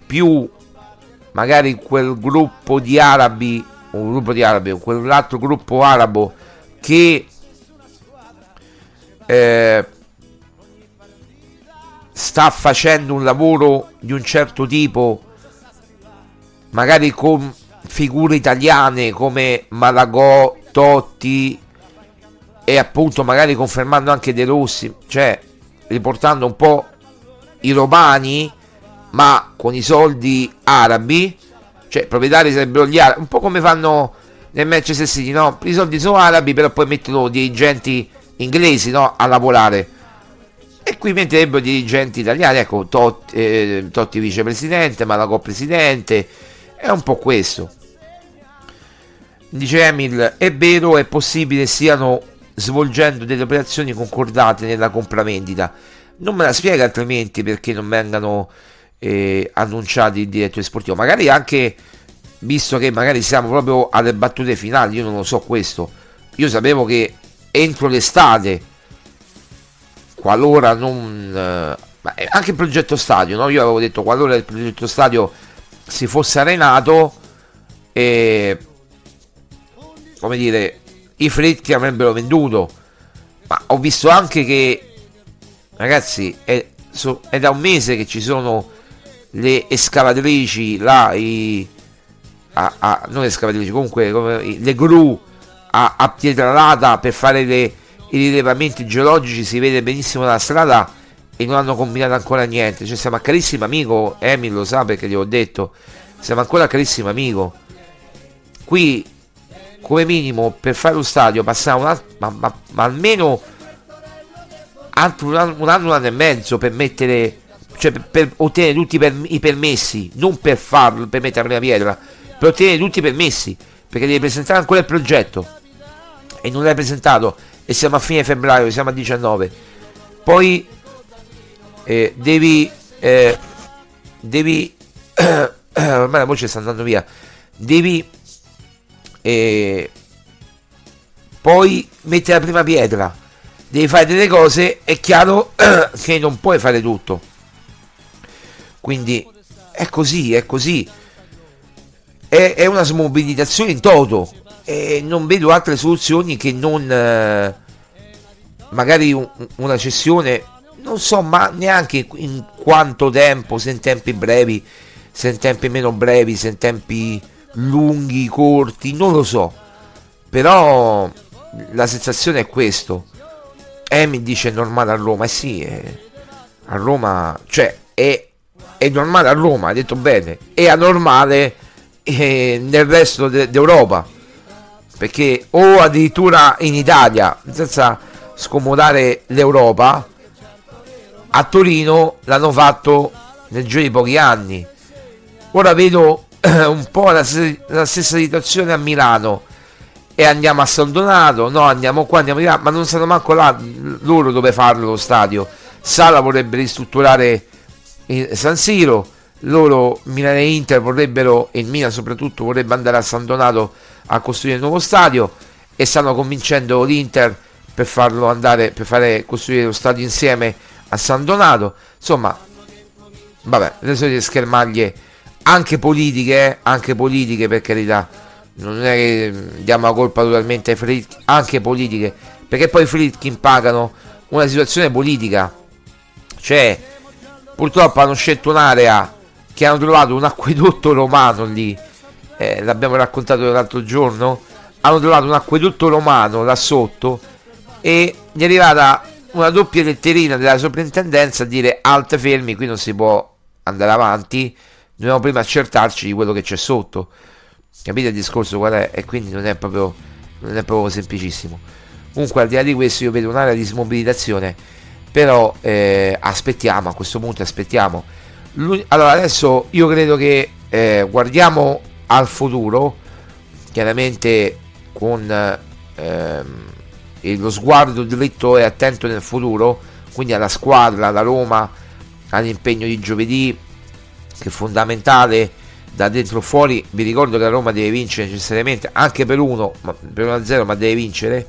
più magari quel gruppo di arabi un gruppo di arabi quell'altro gruppo arabo che eh, sta facendo un lavoro di un certo tipo, magari con figure italiane come Malagò, Totti e appunto magari confermando anche De Rossi, cioè riportando un po' i romani ma con i soldi arabi, cioè proprietari sarebbero gli arabi, un po' come fanno nel Manchester City, no? I soldi sono arabi, però poi mettono dirigenti inglesi, no? A lavorare. E qui metterebbero dirigenti italiani, ecco, Totti, eh, Totti vicepresidente, Malagò presidente, è un po' questo. Dice Emil, è vero, è possibile stiano svolgendo delle operazioni concordate nella compravendita. Non me la spiega altrimenti perché non vengano eh, annunciati il direttore sportivo. Magari anche visto che magari siamo proprio alle battute finali, io non lo so questo. Io sapevo che entro l'estate, qualora non... Eh, anche il progetto stadio, no? io avevo detto qualora il progetto stadio si fosse arenato, eh, come dire, i fritti avrebbero venduto. Ma ho visto anche che, ragazzi, è, so, è da un mese che ci sono le escavatrici là, i, a, a, non le escavatrici, comunque come, le gru a, a Pietralata per fare le, i rilevamenti geologici, si vede benissimo la strada e non hanno combinato ancora niente. Cioè, siamo a carissimo amico, Emil lo sa perché gli ho detto, siamo ancora a carissimo amico. Qui come minimo per fare lo stadio passare un altro, ma, ma, ma, almeno altro un anno, un anno, un anno e mezzo per mettere cioè per, per ottenere tutti per, i permessi non per farlo per mettere la pietra per ottenere tutti i permessi perché devi presentare ancora il progetto e non l'hai presentato e siamo a fine febbraio siamo a 19 poi eh, devi eh, devi ormai la voce sta andando via devi e poi metti la prima pietra, devi fare delle cose, è chiaro che non puoi fare tutto. Quindi è così, è così. È, è una smobilitazione in toto e non vedo altre soluzioni che non eh, magari un, una cessione, non so ma neanche in quanto tempo, se in tempi brevi, se in tempi meno brevi, se in tempi lunghi, corti, non lo so. Però la sensazione è questo. E mi dice è normale a Roma. Eh sì, è, a Roma, cioè è, è, normale a Roma, hai detto bene. È anormale eh, nel resto de, d'Europa. Perché o addirittura in Italia, senza scomodare l'Europa, a Torino l'hanno fatto nel giro di pochi anni. Ora vedo un po' la, la, stessa situazione a Milano e andiamo a San Donato, no andiamo qua, andiamo là, ma non sanno manco là loro dove farlo lo stadio. Sala vorrebbe ristrutturare San Siro, loro Milano e Inter vorrebbero, e il Milan soprattutto vorrebbe andare a San Donato a costruire il nuovo stadio e stanno convincendo l'Inter per farlo andare, per fare costruire lo stadio insieme a San Donato. Insomma, vabbè, le solite schermaglie anche politiche, eh, anche politiche per carità, non è che diamo la colpa totalmente ai Fritkin, anche politiche, perché poi i Fritkin pagano una situazione politica, cioè purtroppo hanno scelto un'area che hanno trovato un acquedotto romano lì, eh, l'abbiamo raccontato l'altro giorno, hanno trovato un acquedotto romano là sotto e gli è arrivata una doppia letterina della soprintendenza a dire alte fermi, qui non si può andare avanti dobbiamo prima accertarci di quello che c'è sotto. Capite il discorso qual è? E quindi non è proprio, non è proprio semplicissimo. Comunque, al di là di questo, io vedo un'area di smobilitazione. Però eh, aspettiamo, a questo punto aspettiamo. Allora, adesso io credo che eh, guardiamo al futuro, chiaramente con eh, lo sguardo dritto e attento nel futuro, quindi alla squadra, alla Roma, all'impegno di giovedì, che è fondamentale da dentro fuori. Vi ricordo che la Roma deve vincere necessariamente anche per 1, per 1-0, ma deve vincere.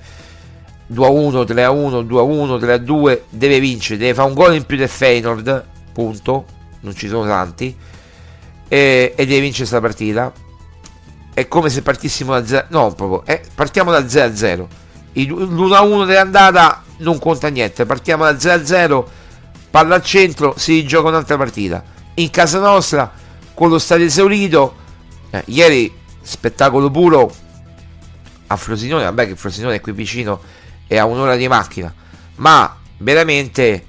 2-1, 3-1, 2-1, 3-2, deve vincere, deve fare un gol in più del Feyenoord, punto, non ci sono tanti, e, e deve vincere questa partita. È come se partissimo da 0, no proprio, eh, partiamo da 0-0. L'1-1 dell'andata non conta niente, partiamo da 0-0 palla al centro, si gioca un'altra partita. In casa nostra, con lo stadio esaurito, eh, ieri spettacolo puro a Frosinone, vabbè che Frosinone è qui vicino e a un'ora di macchina, ma veramente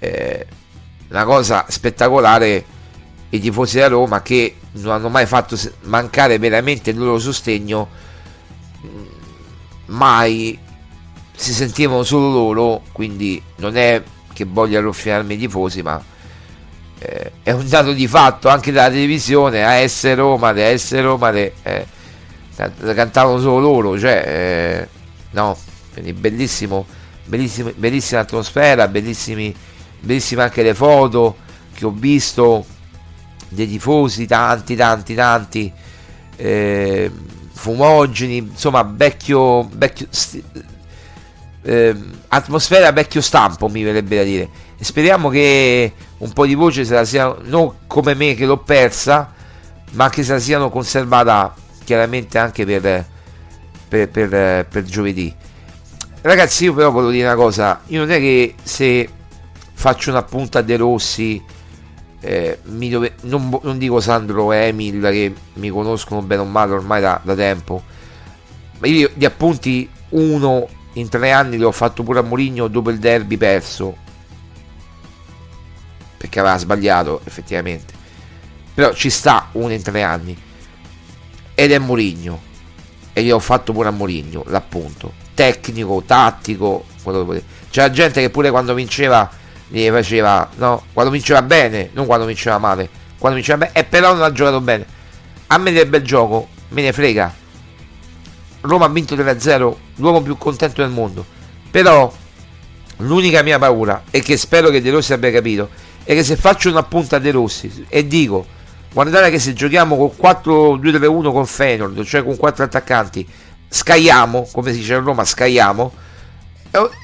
eh, una cosa spettacolare i tifosi da Roma che non hanno mai fatto mancare veramente il loro sostegno mm, mai si sentivano solo loro quindi non è che voglia ruffiarmi i tifosi ma eh, è un dato di fatto. Anche dalla televisione a essere Roma, a essere Roma eh, cantavano solo loro cioè eh, no quindi bellissimo, bellissima atmosfera bellissime anche le foto che ho visto dei tifosi tanti tanti tanti eh, fumogeni insomma vecchio, vecchio sti, eh, atmosfera vecchio stampo mi verrebbe da dire. E speriamo che un po' di voce se la sia non come me che l'ho persa ma che se la siano conservata chiaramente anche per, per, per, per giovedì. Ragazzi io però voglio dire una cosa. Io non è che se faccio una punta a De Rossi eh, dove, non, non, dico Sandro e Emil che mi conoscono bene o male ormai da, da tempo. Ma io di appunti uno in tre anni li ho fatto pure a Moligno dopo il derby perso. Perché aveva sbagliato effettivamente. Però ci sta uno in tre anni. Ed è Moligno e gli ho fatto pure a Moligno l'appunto. Tecnico, tattico c'era gente che pure quando vinceva gli faceva, no? Quando vinceva bene, non quando vinceva male. Quando vinceva bene, e però non ha giocato bene. A me del bel gioco, me ne frega. Roma ha vinto 3-0, l'uomo più contento del mondo. Però l'unica mia paura, e che spero che De Rossi abbia capito, è che se faccio una punta a De Rossi e dico, guardate che se giochiamo con 4-2-3-1 con Feyenoord, cioè con 4 attaccanti, scaiamo, come si dice a Roma, scaiamo,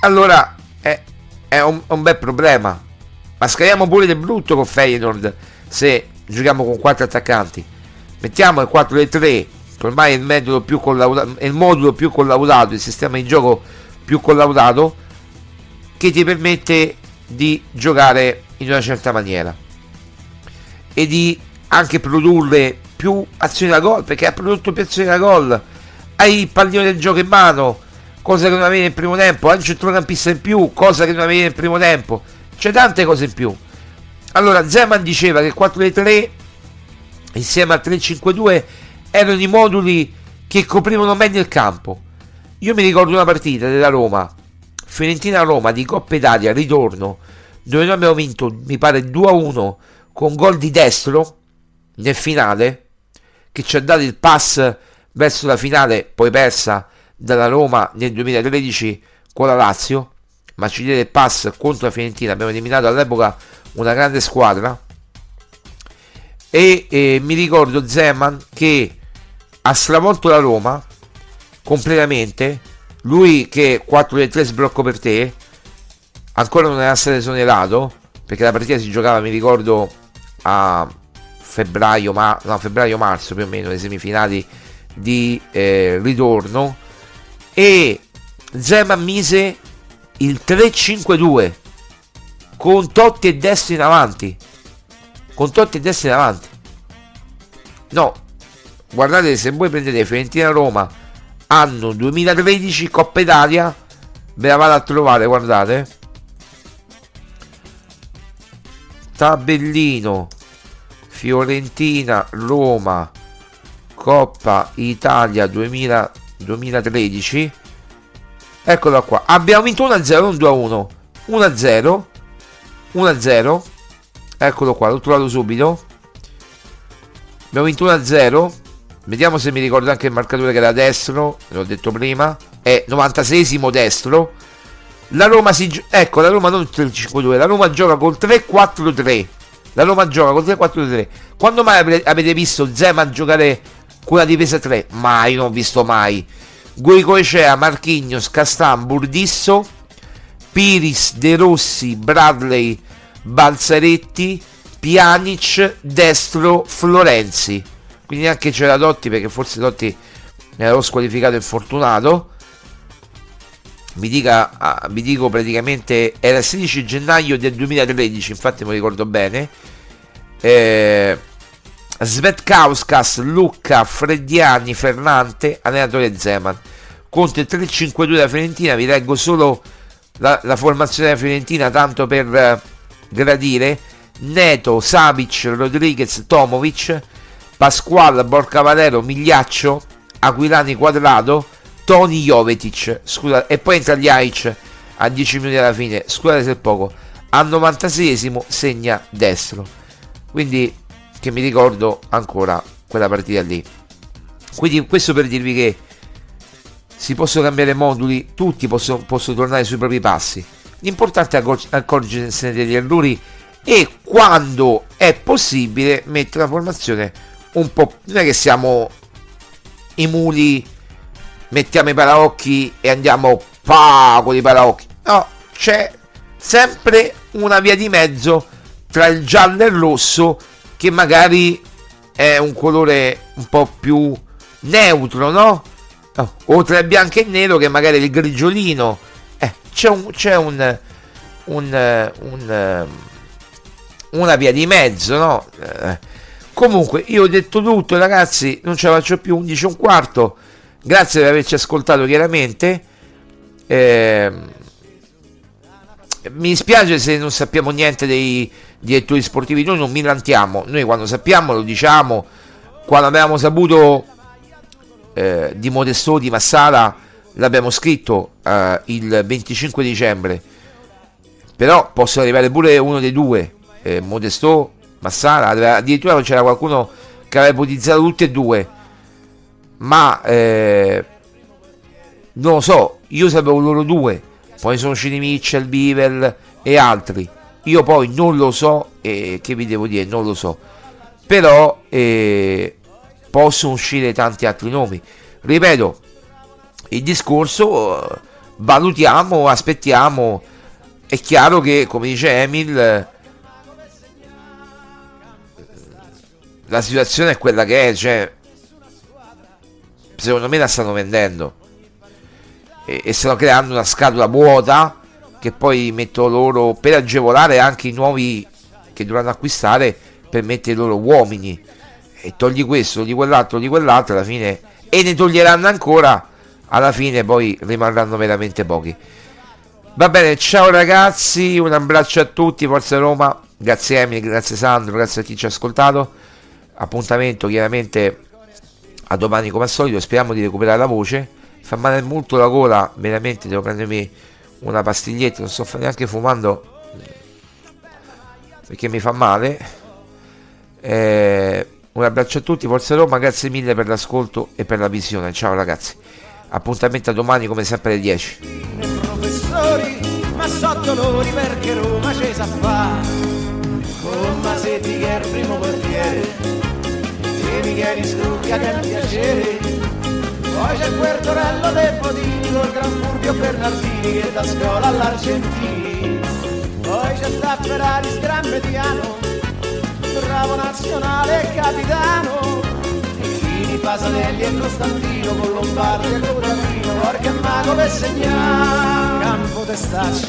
allora... Eh, è un, un bel problema. Ma scariamo pure del brutto con Feyenoord se giochiamo con quattro attaccanti. Mettiamo il 4-3, che ormai è il, metodo più collaudato, è il modulo più collaudato, il sistema di gioco più collaudato, che ti permette di giocare in una certa maniera e di anche produrre più azioni da gol perché ha prodotto più azioni da gol hai il pallino del gioco in mano cosa che non avevi nel primo tempo, hai un centrocampista in più, cosa che non avevi nel primo tempo, c'è tante cose in più. Allora Zeman diceva che il 4-3 insieme al 3-5-2 erano i moduli che coprivano meglio il campo. Io mi ricordo una partita della Roma, Fiorentina-Roma di Coppa Italia, ritorno, dove noi abbiamo vinto, mi pare 2-1 con gol di destro nel finale, che ci ha dato il pass verso la finale, poi persa dalla Roma nel 2013 con la Lazio, ma ci diede il pass contro la Fiorentina, abbiamo eliminato all'epoca una grande squadra. E eh, mi ricordo Zeman che ha stravolto la Roma completamente, lui che 4-3 sblocco per te, ancora non era stato esonerato, perché la partita si giocava, mi ricordo, a febbraio, ma, no, febbraio-marzo più o meno, le semifinali di eh, ritorno e Zeman mise il 3-5-2 con Totti e Destro in avanti. Con Totti e Destro in avanti. No guardate se voi prendete Fiorentina Roma anno 2013 Coppa Italia ve la vado a trovare guardate. Tabellino Fiorentina Roma Coppa Italia 2013 2013 eccolo qua. Abbiamo vinto 1-0 non 2-1 1-0 1-0 eccolo qua l'ho trovato subito. Abbiamo vinto 1-0 vediamo se mi ricordo anche il marcatore che era destro l'ho detto prima è 96esimo destro. La Roma si gio- ecco la Roma non il 3-5-2 la Roma gioca col 3-4-3 la Roma gioca col 3-4-3 quando mai avete visto Zeman giocare quella difesa 3 mai non ho visto mai. Guicoecea, Marchignos, Castan, Burdisso Piris, De Rossi, Bradley, Balzaretti Pjanic, Destro, Florenzi. Quindi anche c'era Dotti perché forse Dotti era lo squalificato infortunato mi, dica, ah, vi dico praticamente era il 16 gennaio del 2013 infatti mi ricordo bene. Eh, Svetkauskas, Lucca, Freddiani, Fernante, allenatore Zeman. Contro il 3-5-2 della Fiorentina. Vi leggo solo la, la formazione della Fiorentina tanto per eh, gradire. Neto, Savic, Rodriguez, Tomovic Pasquale, Borcavalero, Migliaccio Aquilani Quadrado Tony Jovetic. Scusa, e poi entra gli Aic a 10 minuti alla fine. Scusate se è poco. Al 96esimo segna destro. Quindi che mi ricordo ancora quella partita lì. Quindi questo per dirvi che si possono cambiare moduli tutti possono, possono tornare sui propri passi. L'importante è accorgersene degli errori e quando è possibile mettere la formazione un po' non è che siamo i muli mettiamo i paraocchi e andiamo pa con i paraocchi. No c'è sempre una via di mezzo tra il giallo e il rosso che magari è un colore un po' più neutro no? no. o tra bianco e nero che magari il grigiolino eh, c'è un, c'è un, un, un una via di mezzo no? Eh, comunque io ho detto tutto ragazzi non ce la faccio più 11 e un quarto grazie per averci ascoltato chiaramente. Eh, mi dispiace se non sappiamo niente dei direttori sportivi, noi non milantiamo, noi quando sappiamo lo diciamo, quando abbiamo saputo eh, di Modesto di Massara l'abbiamo scritto eh, il 25 dicembre, però possono arrivare pure uno dei due, eh, Modesto, Massara, addirittura c'era qualcuno che aveva ipotizzato tutti e due. Ma eh, non lo so, io sapevo loro due, poi sono usciti Mitchell, Beaver e altri. Io poi non lo so, eh, che vi devo dire, non lo so. Però eh, possono uscire tanti altri nomi. Ripeto, il discorso eh, valutiamo, aspettiamo. È chiaro che, come dice Emil, la situazione è quella che è, cioè secondo me la stanno vendendo e, e stanno creando una scatola vuota che poi metto loro per agevolare anche i nuovi che dovranno acquistare per mettere i loro uomini. E togli questo, togli quell'altro, togli quell'altro alla fine e ne toglieranno ancora alla fine poi rimarranno veramente pochi. Va bene ciao ragazzi un abbraccio a tutti forza Roma. Grazie Emily grazie Sandro grazie a chi ci ha ascoltato. Appuntamento chiaramente a domani come al solito speriamo di recuperare la voce fa male molto la gola veramente devo prendermi una pastiglietta non sto neanche fumando perché mi fa male. Eh, un abbraccio a tutti forza Roma grazie mille per l'ascolto e per la visione. Ciao ragazzi. Appuntamento a domani come sempre alle 10 professori ma so dolori perché Roma ci sa fa. Con Masetti che è il primo portiere. Micheli Scrucchia che è un piacere poi c'è Puertorello De Podini col Gran Furbio Bernardini che da scuola all'Argentini. Poi c'è sta Ferrari Gran Mediano bravo nazionale capitano. Fini, Pasanelli e Costantino con Lombardi e Curatino Porca mago per segnare campo testaccio